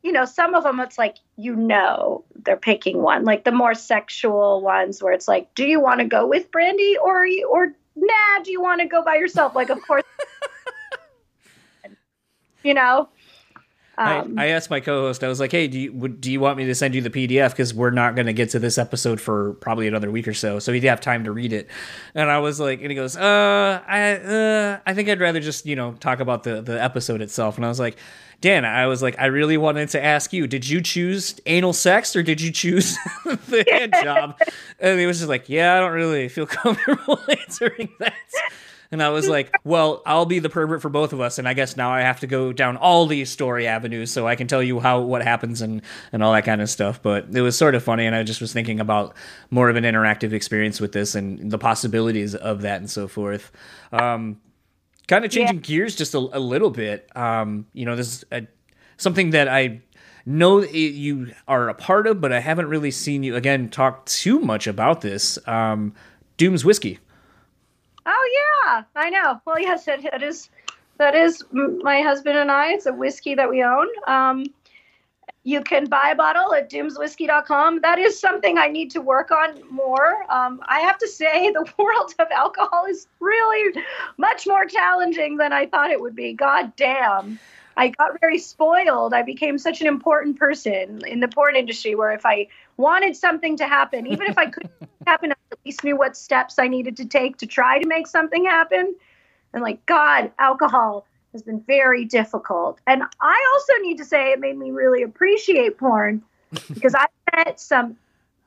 You know, some of them it's like you know they're picking one, like the more sexual ones where it's like, do you want to go with Brandy or or nah? Do you want to go by yourself? Like, of course. you know um, I, I, asked my co-host. I was like, "Hey, do you would, do you want me to send you the PDF because we're not going to get to this episode for probably another week or so, so he'd have time to read it." And I was like, and he goes, "Uh, I uh, I think I'd rather just you know talk about the the episode itself." And I was like, Dan, I was like, I really wanted to ask you, did you choose anal sex or did you choose the hand job? And he was just like, Yeah, I don't really feel comfortable answering that. And I was like, well, I'll be the pervert for both of us. And I guess now I have to go down all these story avenues so I can tell you how what happens and, and all that kind of stuff. But it was sort of funny. And I just was thinking about more of an interactive experience with this and the possibilities of that and so forth. Um, kind of changing yeah. gears just a, a little bit. Um, you know, this is a, something that I know you are a part of, but I haven't really seen you again talk too much about this. Um, Doom's whiskey. Oh yeah, I know. Well, yes, it, it is. That is my husband and I. It's a whiskey that we own. Um, you can buy a bottle at doomswhiskey.com. That is something I need to work on more. Um, I have to say, the world of alcohol is really much more challenging than I thought it would be. God damn. I got very spoiled. I became such an important person in the porn industry where if I wanted something to happen, even if I couldn't happen, I at least knew what steps I needed to take to try to make something happen. And like, God, alcohol has been very difficult. And I also need to say it made me really appreciate porn because I met some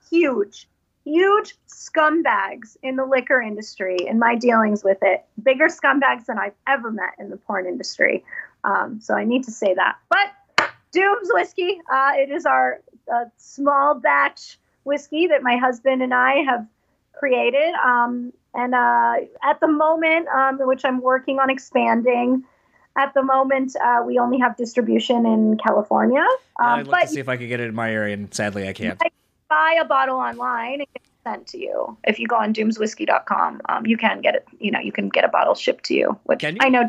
huge, huge scumbags in the liquor industry in my dealings with it. Bigger scumbags than I've ever met in the porn industry. Um, so I need to say that. But Doom's whiskey, uh, it is our uh, small batch whiskey that my husband and I have created. Um, and uh, at the moment, um, which I'm working on expanding, at the moment uh, we only have distribution in California. Um, I'd like to see if I could get it in my area, and sadly I can't. I can buy a bottle online and get it sent to you. If you go on doomswhiskey.com, um, you can get it. You know, you can get a bottle shipped to you. Which you? I know.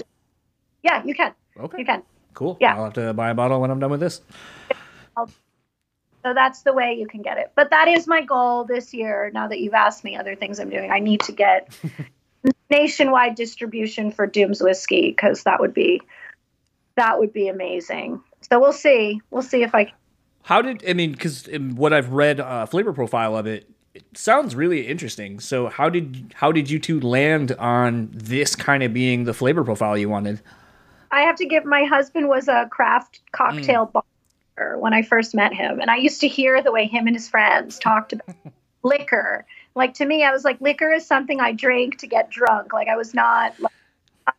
Yeah, you can. Okay. You can. Cool. Yeah. I'll have to buy a bottle when I'm done with this. I'll So that's the way you can get it. But that is my goal this year. Now that you've asked me other things I'm doing, I need to get nationwide distribution for Doom's whiskey because that would be that would be amazing. So we'll see. We'll see if I. How did I mean? Because what I've read, uh, flavor profile of it, it sounds really interesting. So how did how did you two land on this kind of being the flavor profile you wanted? I have to give my husband was a craft cocktail mm. Bar when I first met him, and I used to hear the way him and his friends talked about liquor. Like to me, I was like, liquor is something I drink to get drunk. Like I was not like,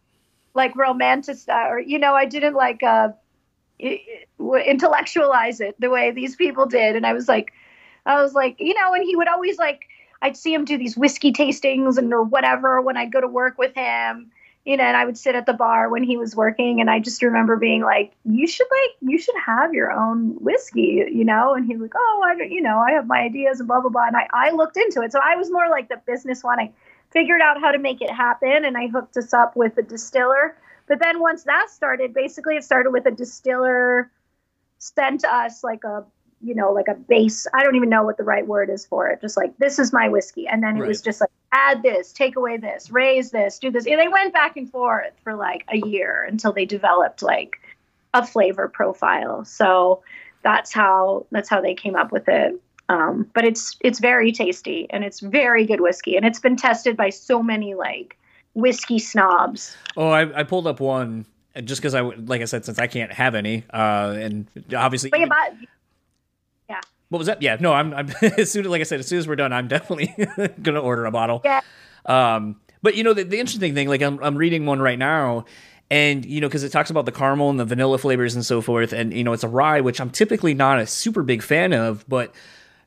like romantic or you know, I didn't like uh, intellectualize it the way these people did, and I was like, I was like, you know, and he would always like. I'd see him do these whiskey tastings and or whatever when I'd go to work with him you know, and I would sit at the bar when he was working, and I just remember being like, "You should like, you should have your own whiskey," you know. And he's like, "Oh, I don't, you know, I have my ideas and blah blah blah." And I, I looked into it, so I was more like the business one. I figured out how to make it happen, and I hooked us up with a distiller. But then once that started, basically, it started with a distiller sent us like a you know, like a base. I don't even know what the right word is for it. Just like this is my whiskey, and then it right. was just like add this, take away this, raise this, do this. And they went back and forth for like a year until they developed like a flavor profile. So that's how that's how they came up with it. Um, but it's it's very tasty and it's very good whiskey, and it's been tested by so many like whiskey snobs. Oh, I, I pulled up one just because I like I said since I can't have any, uh, and obviously. Wait, about, what was that? Yeah, no, I'm, I'm as soon as like I said, as soon as we're done, I'm definitely gonna order a bottle. Yeah. Um, but you know the, the interesting thing, like I'm I'm reading one right now, and you know because it talks about the caramel and the vanilla flavors and so forth, and you know it's a rye, which I'm typically not a super big fan of, but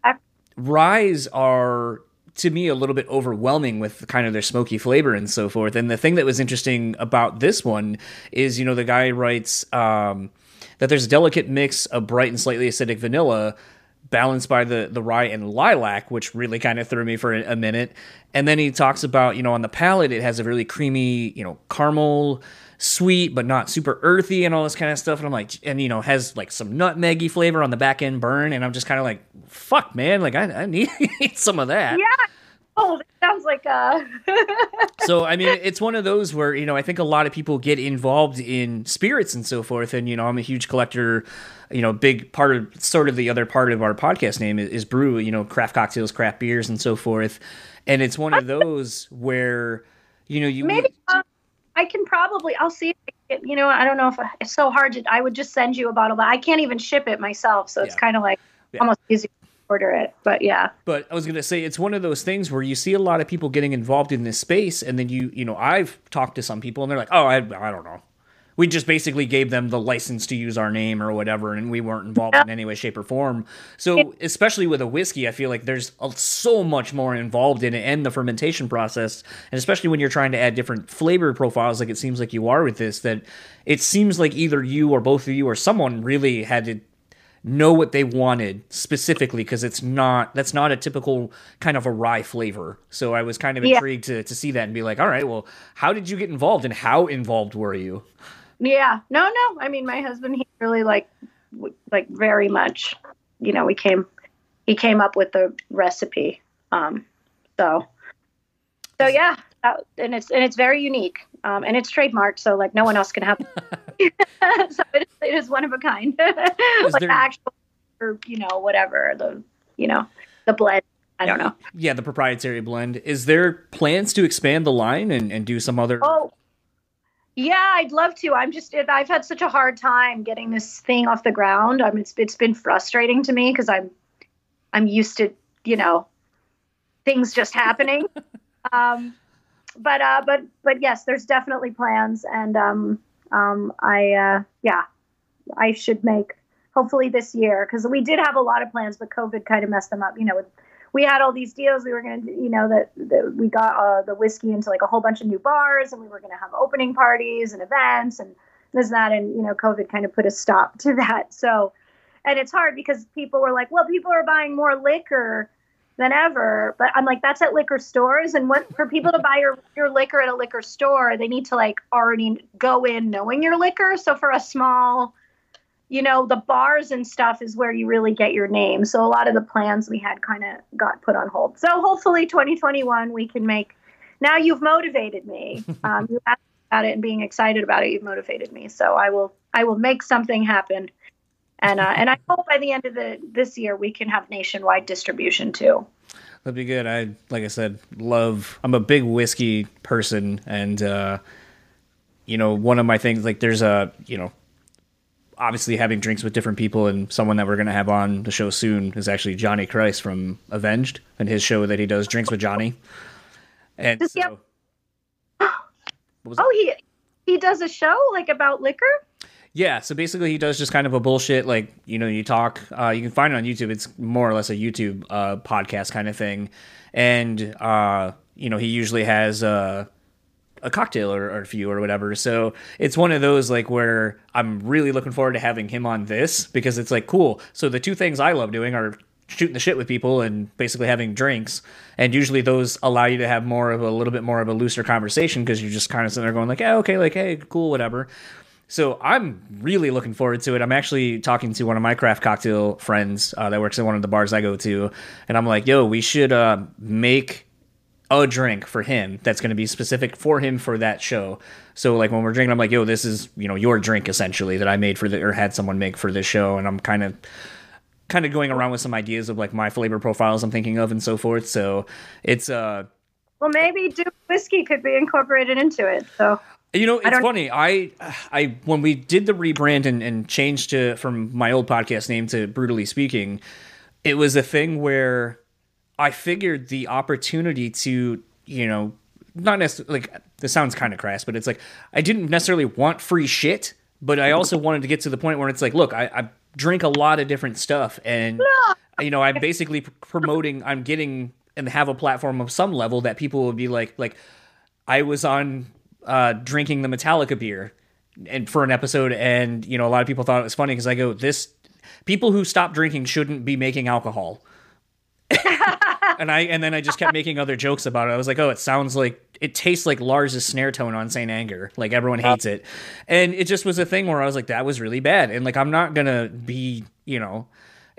I- ryes are to me a little bit overwhelming with kind of their smoky flavor and so forth. And the thing that was interesting about this one is, you know, the guy writes um, that there's a delicate mix of bright and slightly acidic vanilla balanced by the the rye and lilac, which really kind of threw me for a, a, minute. And then he talks about you know on the palate it has a really creamy you know caramel sweet but not super earthy and all this kind of stuff. And i'm like and you know has like some nutmeggy flavor on the back end burn. And i'm just kind of like fuck man like i, I need some of that. Yeah Oh, that sounds like uh so I mean, it's one of those where you know I think a lot of people get involved in spirits and so forth, and you know I'm a huge collector you know, big part of sort of the other part of our podcast name is, is brew, you know, craft cocktails, craft beers, and so forth. And it's one of those where, you know, you maybe uh, I can probably I'll see. you know, I don't know if I, it's so hard to. I would just send you a bottle, but I can't even ship it myself, so it's yeah. kind of like yeah. almost easy order it. But yeah. But I was gonna say it's one of those things where you see a lot of people getting involved in this space, and then you, you know, I've talked to some people, and they're like, "Oh, I, I don't know." we just basically gave them the license to use our name or whatever and we weren't involved in any way shape or form so especially with a whiskey i feel like there's so much more involved in it and the fermentation process and especially when you're trying to add different flavor profiles like it seems like you are with this that it seems like either you or both of you or someone really had to know what they wanted specifically because it's not that's not a typical kind of a rye flavor so i was kind of intrigued to, to see that and be like all right well how did you get involved and how involved were you yeah. No, no. I mean, my husband, he really like, like very much, you know, we came, he came up with the recipe. Um, so, so yeah, that, and it's, and it's very unique. Um, and it's trademarked. So like no one else can have so it, it is one of a kind, like there... actual, or, you know, whatever the, you know, the blend. I don't know. Yeah, the proprietary blend. Is there plans to expand the line and, and do some other? Oh, yeah, I'd love to. I'm just I've had such a hard time getting this thing off the ground. I mean, it's it's been frustrating to me because I'm I'm used to you know things just happening. um, but uh, but but yes, there's definitely plans, and um, um, I uh, yeah, I should make hopefully this year because we did have a lot of plans, but COVID kind of messed them up. You know, we had all these deals. We were going to, you know, that, that we got uh, the whiskey into like a whole bunch of new bars, and we were going to have opening parties and events and this and that. And you know, COVID kind of put a stop to that. So, and it's hard because people were like, well, people are buying more liquor than ever. But I'm like, that's at liquor stores, and what for people to buy your your liquor at a liquor store, they need to like already go in knowing your liquor. So for a small you know, the bars and stuff is where you really get your name. So a lot of the plans we had kind of got put on hold. So hopefully 2021 we can make. Now you've motivated me. Um, you asked about it and being excited about it. You've motivated me. So I will. I will make something happen. And uh, and I hope by the end of the this year we can have nationwide distribution too. That'd be good. I like I said, love. I'm a big whiskey person, and uh, you know, one of my things like there's a you know obviously having drinks with different people and someone that we're going to have on the show soon is actually Johnny Christ from Avenged and his show that he does drinks with Johnny. And Does he have- was that? Oh, he he does a show like about liquor. Yeah, so basically he does just kind of a bullshit like, you know, you talk, uh, you can find it on YouTube. It's more or less a YouTube uh, podcast kind of thing. And uh, you know, he usually has uh a cocktail or, or a few or whatever. So it's one of those like where I'm really looking forward to having him on this because it's like cool. So the two things I love doing are shooting the shit with people and basically having drinks. And usually those allow you to have more of a little bit more of a looser conversation because you're just kind of sitting there going like, yeah, okay, like, hey, cool, whatever. So I'm really looking forward to it. I'm actually talking to one of my craft cocktail friends uh, that works at one of the bars I go to, and I'm like, "Yo, we should uh, make a drink for him that's going to be specific for him for that show. So like when we're drinking, I'm like, yo, this is you know your drink essentially that I made for the or had someone make for this show, and I'm kind of kind of going around with some ideas of like my flavor profiles I'm thinking of and so forth. So it's uh Well, maybe Duke whiskey could be incorporated into it. So you know, it's don't- funny. I, I, when we did the rebrand and, and changed to from my old podcast name to Brewtally Speaking, it was a thing where I figured the opportunity to, you know, not necessarily like this sounds kind of crass, but it's like I didn't necessarily want free shit, but I also wanted to get to the point where it's like, look, I, I drink a lot of different stuff, and you know, I'm basically promoting. I'm getting and have a platform of some level that people will be like, like I was on uh, drinking the Metallica beer and for an episode, and you know, a lot of people thought it was funny because I go, this people who stop drinking shouldn't be making alcohol. and I and then I just kept making other jokes about it. I was like, oh, it sounds like it tastes like Lars's snare tone on Saint Anger. Like everyone hates it, and it just was a thing where I was like, that was really bad. And like I'm not gonna be, you know,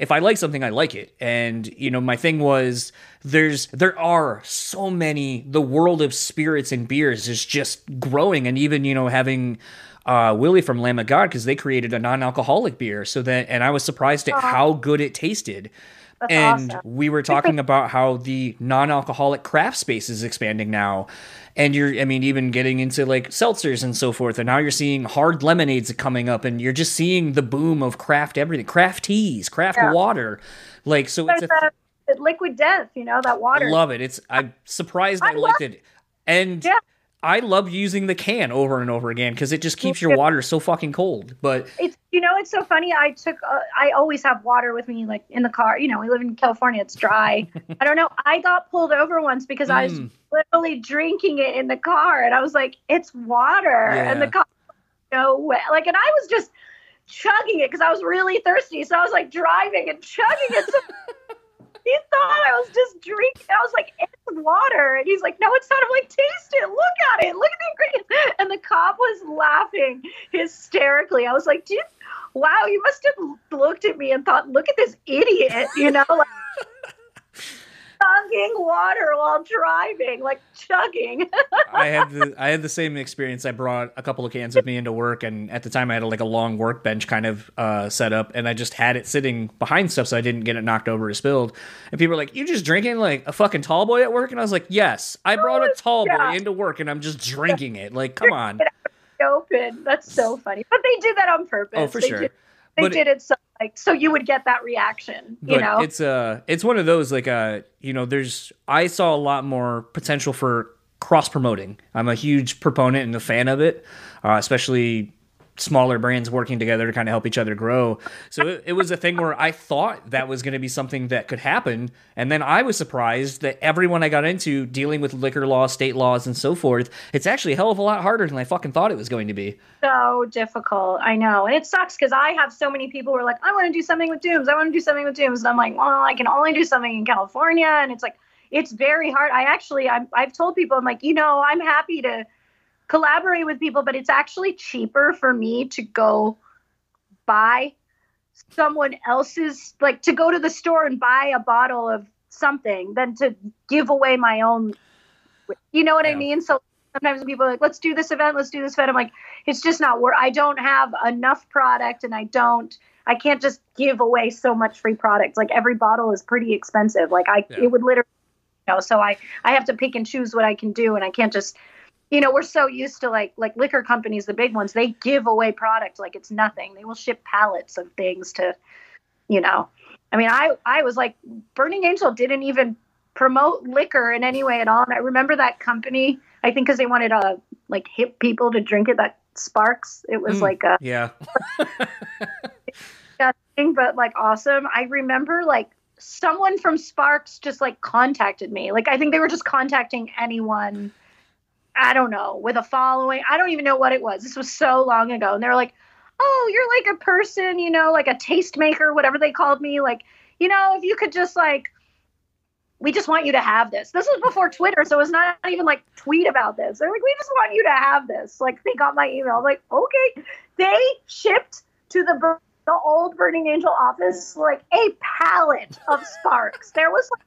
if I like something, I like it. And you know, my thing was there's there are so many. The world of spirits and beers is just growing, and even you know having. Uh, Willie from Lamb of God because they created a non-alcoholic beer, so that and I was surprised at how good it tasted that's and awesome. we were talking about how the non-alcoholic craft space is expanding now and you're i mean even getting into like seltzers and so forth and now you're seeing hard lemonades coming up and you're just seeing the boom of craft everything craft teas craft Yeah. water like so it's There's a that liquid death, you know, that water. I love it. It's I'm surprised I, I liked it, and Yeah. I love using the can over and over again because it just keeps your water so fucking cold. But it's you know it's so funny i took uh, i always have water with me like in the car you know we live in california it's dry i don't know i got pulled over once because i was Mm. literally drinking it in the car and i was like it's water and the Yeah. car no way like and i was just chugging it because i was really thirsty so i was like driving and chugging it so he thought i was just drinking i was like it's water. And he's like no it's not. I'm like taste it. Look at it. Look at the ingredients and the cop was laughing hysterically. I was like dude wow, you must have looked at me and thought, look at this idiot, you know, like chugging water while driving, like chugging. I had the I had the same experience. I brought a couple of cans with me into work, and at the time I had a, like a long workbench kind of uh, set up, and I just had it sitting behind stuff so I didn't get it knocked over or spilled. And people were like, "You just drinking like a fucking tall boy at work?" And I was like, "Yes, I brought a tall Yeah. boy into work, and I'm just drinking it. Like, come on." Open. That's so funny. But they did that on purpose. Oh, for they sure. Did, they But- did it so like so you would get that reaction, you but know. it's uh it's one of those like uh you know there's i saw a lot more potential for cross promoting i'm a huge proponent and a fan of it uh, especially smaller brands working together to kind of help each other grow so it, it was a thing where i thought that was going to be something that could happen and then i was surprised that everyone i got into dealing with liquor laws state laws and so forth it's actually a hell of a lot harder than i fucking thought it was going to be so difficult. I know. And it sucks because I have so many people who are like, I want to do something with Dooms. I want to do something with Dooms. And I'm like, well, I can only do something in California. And it's like, it's very hard. I actually, I'm, I've told people, I'm like, you know, I'm happy to collaborate with people, but it's actually cheaper for me to go buy someone else's like to go to the store and buy a bottle of something than to give away my own you know what Yeah. I mean? So sometimes people are like, let's do this event, let's do this event. I'm like, it's just not where I don't have enough product and I don't I can't just give away so much free product. Like every bottle is pretty expensive. Like I Yeah. it would literally you know, so I I have to pick and choose what I can do and I can't just you know, we're so used to like like liquor companies, the big ones, they give away product like it's nothing. They will ship pallets of things to, you know. I mean, I I was like Burning Angel didn't even promote liquor in any way at all. And I remember that company, I think because they wanted uh like hip people to drink it, that Sparks. It was Mm. like a Yeah. thing, but like awesome. I remember like someone from Sparks just like contacted me. Like I think they were just contacting anyone. I don't know with a following. I don't even know what it was. This was so long ago, and they were like, "Oh, you're like a person, you know, like a tastemaker, whatever they called me. Like, you know, if you could just like." We just want you to have this. This was before Twitter, so it was not even like tweet about this. They're like, we just want you to have this. Like they got my email. I'm like, okay. They shipped to the the old Burning Angel office like a pallet of sparks. There was like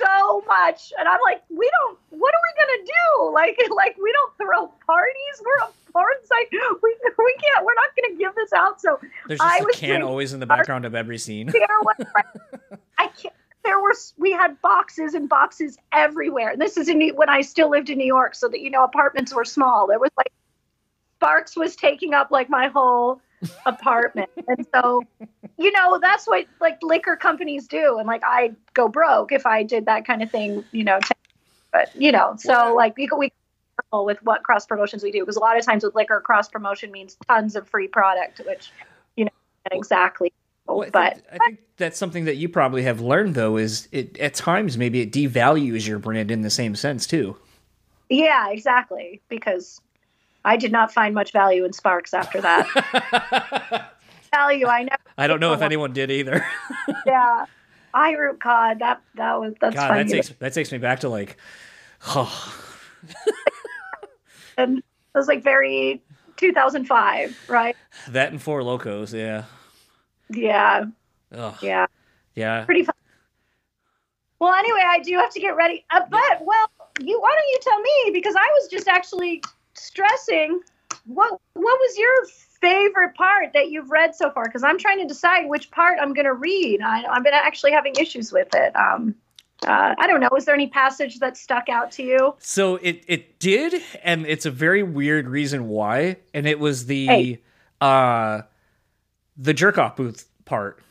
so much, and I'm like, we don't. What are we gonna do? Like, like we don't throw parties. We're a porn site. We we can't. We're not gonna give this out. So There's just a was can always in the background of every scene. there was I can't. There were we had boxes and boxes everywhere. And this is in when I still lived in New York, so that you know apartments were small. There was like Sparks was taking up like my whole apartment, and so you know that's what like liquor companies do. And like I go broke if I did that kind of thing, you know. but you know, so like we we with what cross promotions we do because a lot of times with liquor, cross promotion means tons of free product, which you know exactly. Well, I but think, I think that's something that you probably have learned though is it at times maybe it devalues your brand in the same sense too. Yeah, exactly. Because I did not find much value in Sparks after that. value, I never. I don't know if anyone did either. Yeah, I root God. That that was that's God, funny. that takes that takes me back to like, oh, and it was like very 2005, right? that and Four Lokos. Yeah. Yeah, Ugh, yeah, yeah. pretty fun. Well, anyway, I do have to get ready. Uh, but well, you why don't you tell me because I was just actually stressing what what was your favorite part that you've read so far? Because i'm trying to decide which part i'm going to read. I, i've been actually having issues with it. Um, uh, i don't know. Is there any passage that stuck out to you? So it it did, and it's a very weird reason why, and it was the Hey. uh the jerk off booth part.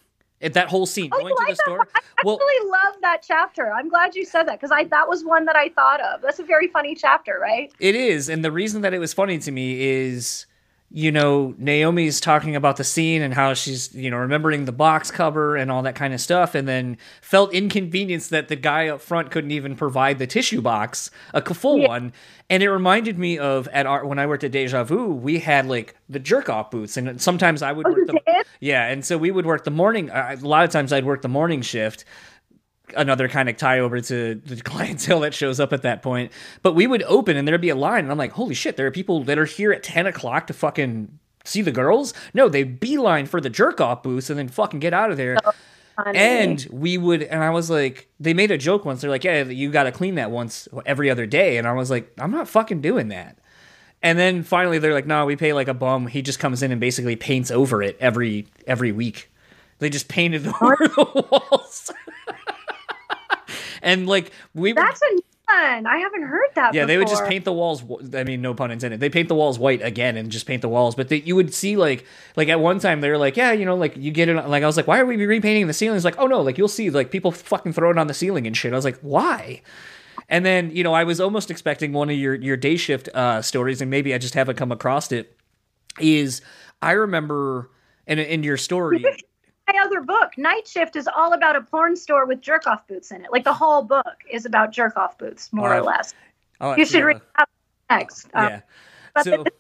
That whole scene Oh, going to the that store. i Well, actually love that chapter. I'm glad you said that because i that was one that i thought of. That's a very funny chapter right? It is, and the reason that it was funny to me is, you know, Naomi's talking about the scene and how she's, you know, remembering the box cover and all that kind of stuff, and then felt inconvenienced that the guy up front couldn't even provide the tissue box, a full Yeah. one. And it reminded me of at our when I worked at Deja Vu, we had like the jerk off booths, and sometimes I would oh work the yeah, and so we would work the morning. Uh, a lot of times, I'd work the morning shift. Another kind of tie over to the clientele that shows up at that point. But we would open, and there'd be a line, and I'm like, "Holy shit! There are people that are here at ten o'clock to fucking see the girls." No, they beeline for the jerk off booths and then fucking get out of there. And we would, and I was like, they made a joke once. They're like, "Yeah, you got to clean that once every other day," and I was like, "I'm not fucking doing that." And then finally, they're like, "No, we pay like a bum. He just comes in and basically paints over it every every week. They just painted over the walls." and like we, would, that's a new one i haven't heard that before. yeah, they would just paint the walls. I mean, no pun intended. They paint the walls white again and just paint the walls. But they, you would see like, like at one time they were like, yeah, you know, like you get it. Like I was like, why are we repainting the ceilings? Like, oh no, like you'll see like people fucking throw it on the ceiling and shit. I was like, why? And then you know, I was almost expecting one of your your day shift uh, stories, and maybe I just haven't come across it. Is I remember in in your story. My other book, Night Shift, is all about a porn store with jerk off booths in it. Like the whole book is about jerk off booths, more or less. I'll You should read that next. Um, Yeah. but So the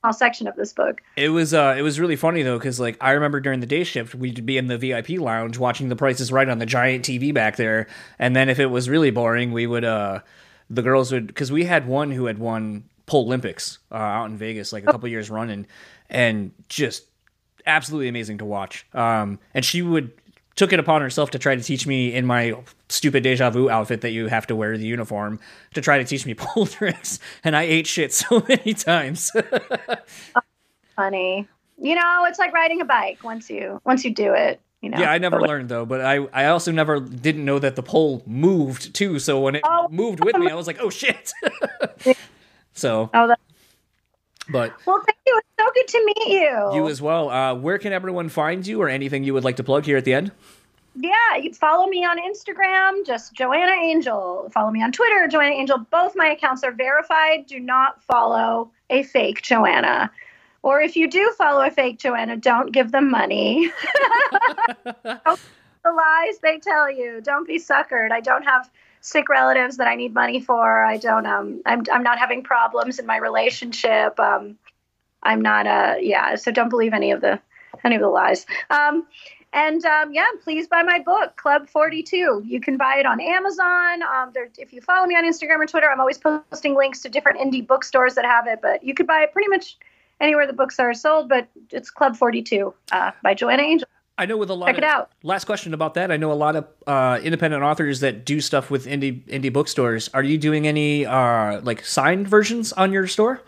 small section of this book. it was uh it was really funny though because like I remember during the day shift we'd be in the VIP lounge watching The Price is Right on the giant TV back there, and then if it was really boring, we would uh the girls would because we had one who had won Pole Olympics uh, out in Vegas like a couple years running, and just absolutely amazing to watch. Um, and she would took it upon herself to try to teach me in my stupid deja vu outfit that you have to wear the uniform to try to teach me pole tricks, and I ate shit so many times. Funny, you know, it's like riding a bike. Once you once you do it, you know. Yeah, I never learned though, but I I also never didn't know that the pole moved too. So when it Oh. moved with me, I was like, oh shit. so, Oh, that, but well, thank you. It's so good to meet you. you as well. Uh, where can everyone find you, or anything you would like to plug here at the end? Yeah, you follow me on Instagram, just Joanna Angel. Follow me on Twitter, Joanna Angel. Both my accounts are verified. Do not follow a fake Joanna. Or if you do follow a fake Joanna, don't give them money. the lies they tell you. Don't be suckered. I don't have sick relatives that I need money for. I don't um I'm I'm not having problems in my relationship. Um I'm not uh yeah, so don't believe any of the any of the lies. Um and um, yeah, please buy my book, Club 42. You can buy it on Amazon. Um, there, if you follow me on Instagram or Twitter, I'm always posting links to different indie bookstores that have it. But you could buy it pretty much anywhere the books are sold. But it's Club 42 uh, by Joanna Angel. I know with a lot Check of it out. last question about that. I know a lot of uh, independent authors that do stuff with indie indie bookstores. Are you doing any uh, like signed versions on your store?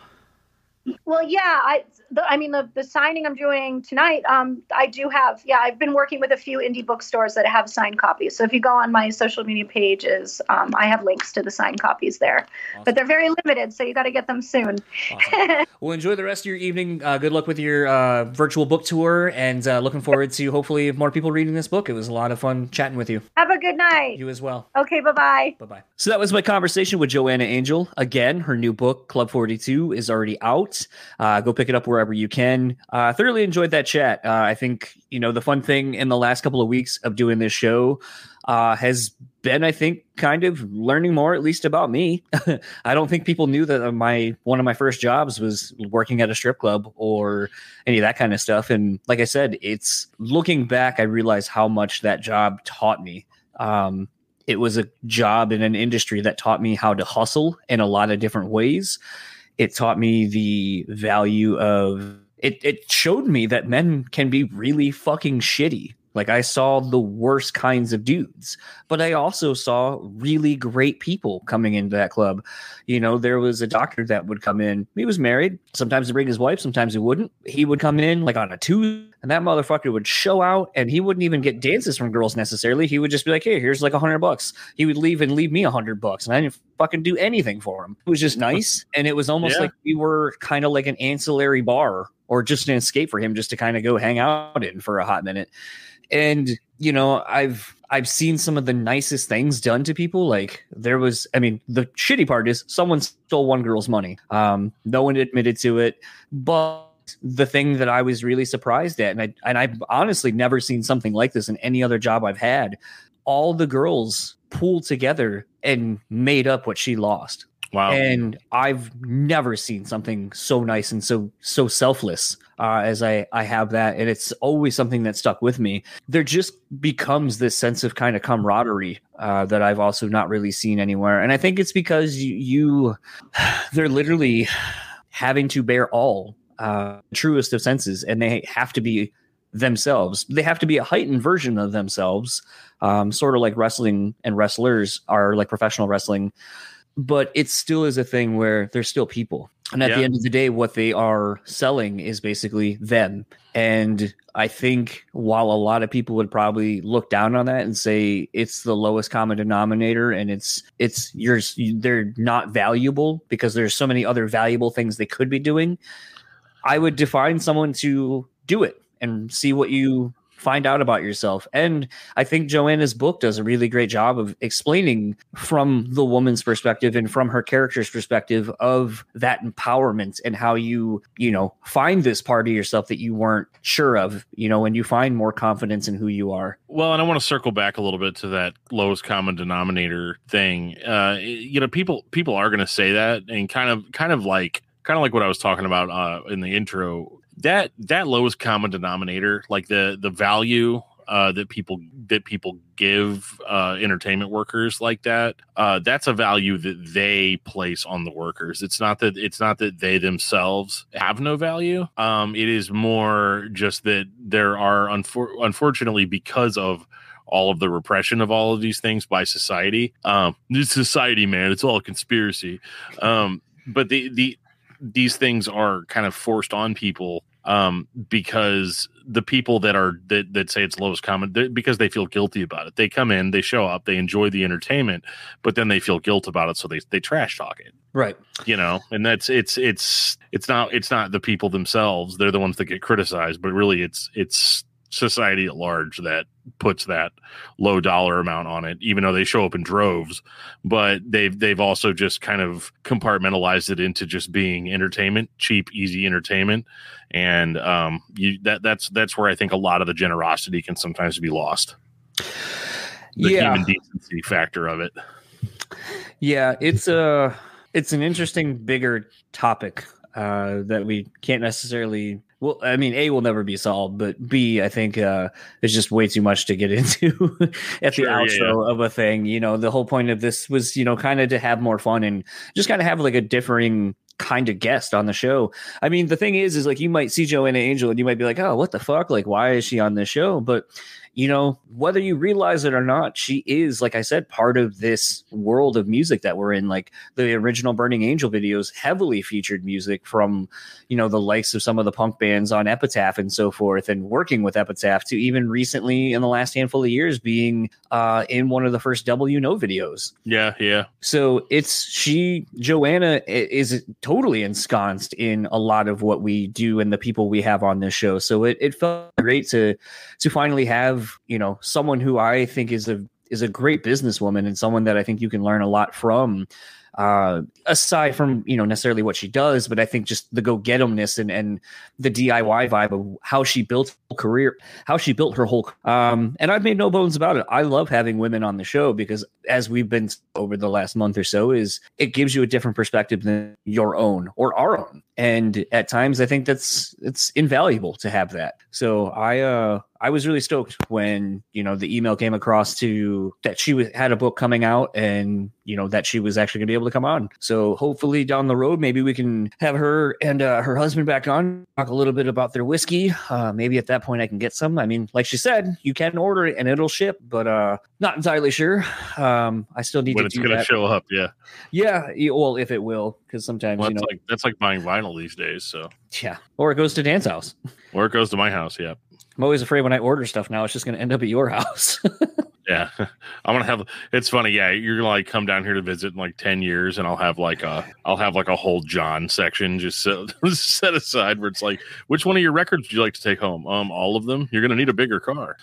Well, yeah, I, the, I mean, the, the signing I'm doing tonight, um, I do have, yeah, I've been working with a few indie bookstores that have signed copies. So if you go on my social media pages, um, I have links to the signed copies there, but they're very limited, so you got to get them soon. Awesome. well, enjoy the rest of your evening. Uh, good luck with your uh, virtual book tour, and uh, looking forward to hopefully more people reading this book. It was a lot of fun chatting with you. have a good night. You as well. Okay, bye bye. Bye bye. So that was my conversation with Joanna Angel. Again, her new book, Club 42, is already out. Uh, go pick it up wherever you can. Uh, thoroughly enjoyed that chat. Uh, I think, you know, the fun thing in the last couple of weeks of doing this show uh, has been, I think, kind of learning more, at least about me. I don't think people knew that my one of my first jobs was working at a strip club or any of that kind of stuff. And like I said, it's looking back, I realize how much that job taught me. Um, it was a job in an industry that taught me how to hustle in a lot of different ways. It taught me the value of it. It showed me that men can be really fucking shitty. Like I saw the worst kinds of dudes, but I also saw really great people coming into that club. You know, there was a doctor that would come in. He was married. Sometimes he'd bring his wife, sometimes he wouldn't. He would come in like on a Tuesday, and that motherfucker would show out, and he wouldn't even get dances from girls necessarily. He would just be like, "Hey, here's like a hundred bucks." He would leave and leave me a hundred bucks, and I didn't fucking do anything for him. It was just nice, and it was almost Yeah. like we were kind of like an ancillary bar or just an escape for him, just to kind of go hang out in for a hot minute and you know i've i've seen some of the nicest things done to people like there was i mean the shitty part is someone stole one girl's money um no one admitted to it but the thing that i was really surprised at and i and i've honestly never seen something like this in any other job i've had all the girls pooled together and made up what she lost Wow. and I've never seen something so nice and so so selfless uh, as I I have that, and it's always something that stuck with me. There just becomes this sense of kind of camaraderie uh, that I've also not really seen anywhere, and I think it's because you, you they're literally having to bear all uh, truest of senses, and they have to be themselves. They have to be a heightened version of themselves, um, sort of like wrestling and wrestlers are like professional wrestling but it still is a thing where they're still people. And at Yeah. the end of the day, what they are selling is basically them. And I think while a lot of people would probably look down on that and say it's the lowest common denominator and it's it's yours they're not valuable because there's so many other valuable things they could be doing, I would define someone to do it and see what you find out about yourself. And I think Joanna's book does a really great job of explaining from the woman's perspective and from her character's perspective of that empowerment and how you, you know, find this part of yourself that you weren't sure of, you know, when you find more confidence in who you are. Well, and I want to circle back a little bit to that lowest common denominator thing. Uh, you know, people people are going to say that, and kind of kind of like kind of like what I was talking about uh, in the intro. That that lowest common denominator, like the the value uh, that people that people give uh, entertainment workers like that, uh, that's a value that they place on the workers. It's not that it's not that they themselves have no value. Um, it is more just that there are unfor- unfortunately because of all of the repression of all of these things by society. Um, society, man, it's all conspiracy. Um, but the the these things are kind of forced on people um, because the people that are that, that say it's lowest common because they feel guilty about it. They come in, they show up, they enjoy the entertainment, but then they feel guilt about it, so they they trash talk it. Right. You know, and that's it's it's it's not it's not the people themselves. They're the ones that get criticized, but really it's it's society at large that puts that low dollar amount on it, even though they show up in droves. But they've they've also just kind of compartmentalized it into just being entertainment, cheap, easy entertainment, and um, you that that's that's where I think a lot of the generosity can sometimes be lost. The yeah. human decency factor of it. Yeah, it's a it's an interesting bigger topic uh, that we can't necessarily well i mean a will never be solved but b i think uh it's just way too much to get into at Sure, the yeah, outro of a thing you know? The whole point of this was you know kind of to have more fun and just kind of have like a differing kind of guest on the show. I mean the thing is is like you might see joanna angel and you might be like oh what the fuck? Like why is she on this show? But you know, whether you realize it or not, she is, like I said, part of this world of music that we're in. Like the original Burning Angel videos heavily featured music from, you know, the likes of some of the punk bands on Epitaph and so forth, and working with Epitaph to even recently in the last handful of years being uh, in one of the first W No videos. Yeah, yeah. So it's she, Joanna is totally ensconced in a lot of what we do and the people we have on this show. So it, it felt great to to finally have you know someone who I think is a is a great businesswoman and someone that I think you can learn a lot from. Uh, aside from you know necessarily what she does, but I think just the go get 'emness and and the DIY vibe of how she built her career, how she built her whole. Um, and I've made no bones about it. I love having women on the show because as we've been over the last month or so, is it gives you a different perspective than your own or our own. And at times, I think that's it's invaluable to have that. So I uh I was really stoked when you know the email came across to that she was, had a book coming out and you know that she was actually going to be able to come on. So hopefully down the road, maybe we can have her and uh, her husband back on talk a little bit about their whiskey. Uh, maybe at that point I can get some. I mean, like she said, you can order it and it'll ship, but uh, not entirely sure. Um, I still need When to it's do going to that. show up, yeah. Yeah, well, if it will, because sometimes Well, you know, like that's like buying vinyl these days. So, yeah, or it goes to Dan's house. or it goes to my house. Yeah, I'm always afraid when I order stuff now, it's just going to end up at your house. yeah. I'm gonna have. It's funny. Yeah, you're gonna like come down here to visit in like ten years, and I'll have like a I'll have like a whole John section just set, set aside where it's like, which one of your records would you like to take home? Um, all of them. You're gonna need a bigger car.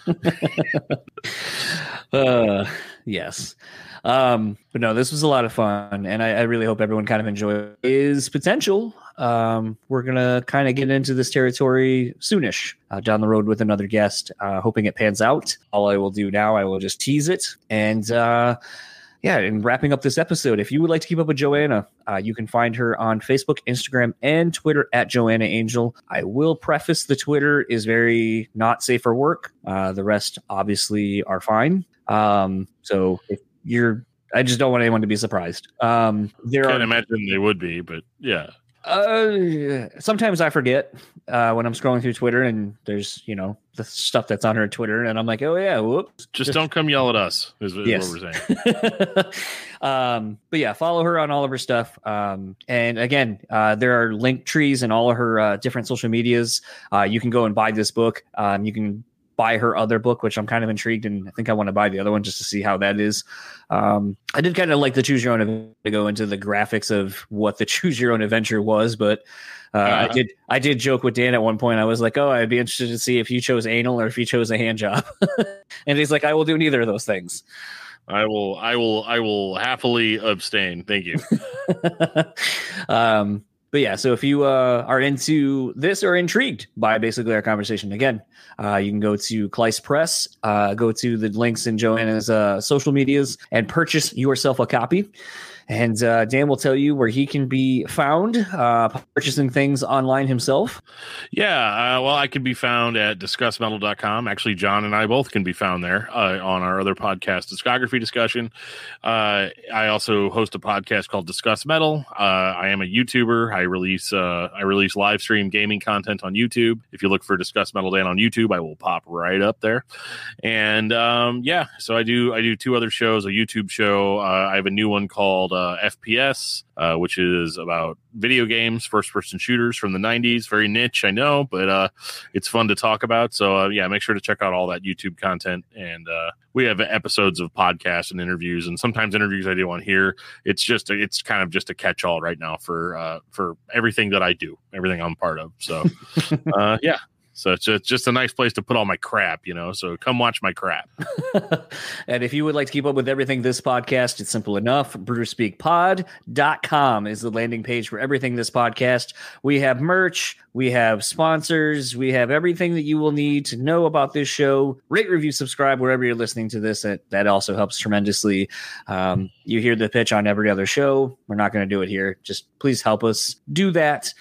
uh, yes. Um, but no, this was a lot of fun, and I, I really hope everyone kind of enjoyed is potential. Um, we're gonna kind of get into this territory soonish uh, down the road with another guest, uh, hoping it pans out. All I will do now, I will just tease it, and uh, yeah, and wrapping up this episode, if you would like to keep up with Joanna, uh, you can find her on Facebook, Instagram, and Twitter at Joanna Angel. I will preface the Twitter is very not safe for work. Uh, the rest obviously are fine. Um, so if you're, I just don't want anyone to be surprised. Um, there Can't are imagine they would be, but yeah. uh, sometimes I forget uh, when I'm scrolling through Twitter and there's you know the stuff that's on her Twitter, and I'm like, oh yeah, whoops. Just don't come yell at us. Is, is Yes. what we're saying. um, but yeah, follow her on all of her stuff. Um, and again, uh, there are link trees and all of her uh, different social medias. Uh, you can go and buy this book. Um, you can buy her other book, which I'm kind of intrigued, and I think I want to buy the other one just to see how that is. Um, I did kind of like the choose your own adventure to go into the graphics of what the choose your own adventure was, but. Uh, I did. I did joke with Dan at one point. I was like, "Oh, I'd be interested to see if you chose anal or if you chose a hand job." and he's like, "I will do neither of those things." I will. I will. I will happily abstain. Thank you. um, but yeah, so if you uh, are into this or intrigued by basically our conversation, again, uh, you can go to Cleis Press, uh, go to the links in Joanna's uh, social medias, and purchase yourself a copy. And uh, Dan will tell you where he can be found uh, purchasing things online himself. Yeah, uh, well, I can be found at discussmetal.com. Actually, John and I both can be found there uh, on our other podcast, Discography Discussion. Uh, I also host a podcast called Discuss Metal. Uh, I am a YouTuber. I release I release live stream gaming content on YouTube. If you look for Discuss Metal Dan on YouTube, I will pop right up there. And um, yeah, so I do I do two other shows, a YouTube show. I have a new one called FPS, which is about video games, first person shooters from the 90s. Very niche, I know, but uh, it's fun to talk about. So, uh, yeah, make sure to check out all that YouTube content. And uh, we have episodes of podcasts and interviews, and sometimes interviews I do on here. It's just, it's kind of just a catch all right now for uh, for everything that I do, everything I'm part of. So, uh, yeah, so it's just, a nice place to put all my crap, you know. So come watch my crap. and if you would like to keep up with everything this podcast, it's simple enough. BrewSpeakPod.com is the landing page for everything this podcast. We have merch, we have sponsors, we have everything that you will need to know about this show. Rate, review, subscribe wherever you're listening to this. That, that also helps tremendously. Um, you hear the pitch on every other show. We're not going to do it here. Just please help us do that.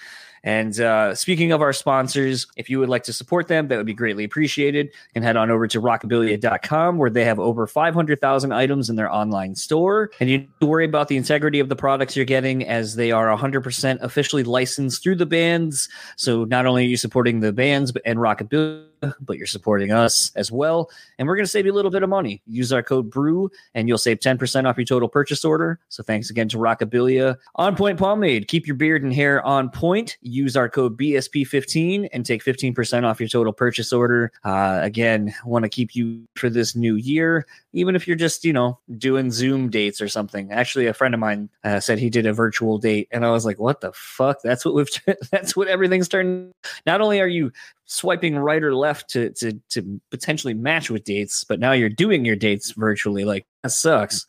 And uh, speaking of our sponsors, if you would like to support them, that would be greatly appreciated. And head on over to rockabilia.com where they have over 500,000 items in their online store. And you worry about the integrity of the products you're getting as they are 100% officially licensed through the bands. So not only are you supporting the bands but and Rockabilia, but you're supporting us as well. And we're going to save you a little bit of money. Use our code BREW and you'll save 10% off your total purchase order. So thanks again to Rockabilia. On Point Pomade, keep your beard and hair on point. Use our code BSP15 and take 15% off your total purchase order. Uh, again, want to keep you for this new year, even if you're just, you know, doing Zoom dates or something. Actually, a friend of mine uh, said he did a virtual date, and I was like, what the fuck? That's what we've, that's what everything's turned. Not only are you swiping right or left to to to potentially match with dates, but now you're doing your dates virtually. Like that sucks.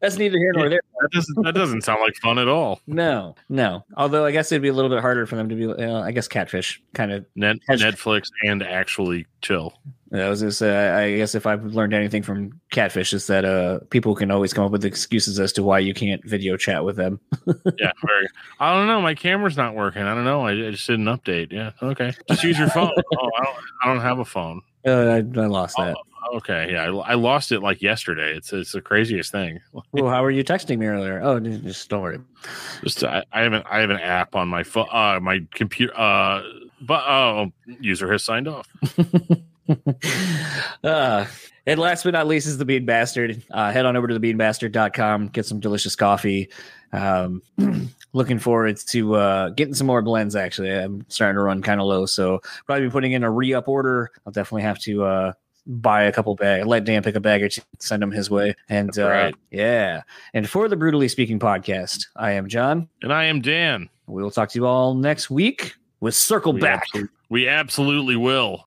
That's neither here nor there. That doesn't that doesn't sound like fun at all. No, no. Although I guess it'd be a little bit harder for them to be. Uh, I guess catfish kind of Net, Netflix and actually chill. I was just, uh, I guess if I've learned anything from catfish is that uh, people can always come up with excuses as to why you can't video chat with them. yeah, very. I don't know. My camera's not working. I don't know. I, I just did an update. Yeah. Okay. Just use your phone. oh, I don't. I don't have a phone. Uh, I, I, lost that. Oh, okay. Yeah, I, I, lost it like yesterday. It's it's the craziest thing. well, how were you texting me earlier? Oh, just don't worry. Just I, I have an I have an app on my phone, uh, my computer. Uh, but oh, user has signed off. uh, and last but not least is the Bean Bastard. Uh, head on over to thebeanbastard.com, get some delicious coffee. Um, looking forward to uh, getting some more blends. Actually, I'm starting to run kind of low, so probably be putting in a re-up order. I'll definitely have to uh, buy a couple bags. Let Dan pick a bag or two, send them his way. And uh, right. yeah, and for the Brewtally Speaking podcast, I am John, and I am Dan. We will talk to you all next week with Circle we Back. Absolutely, we absolutely will.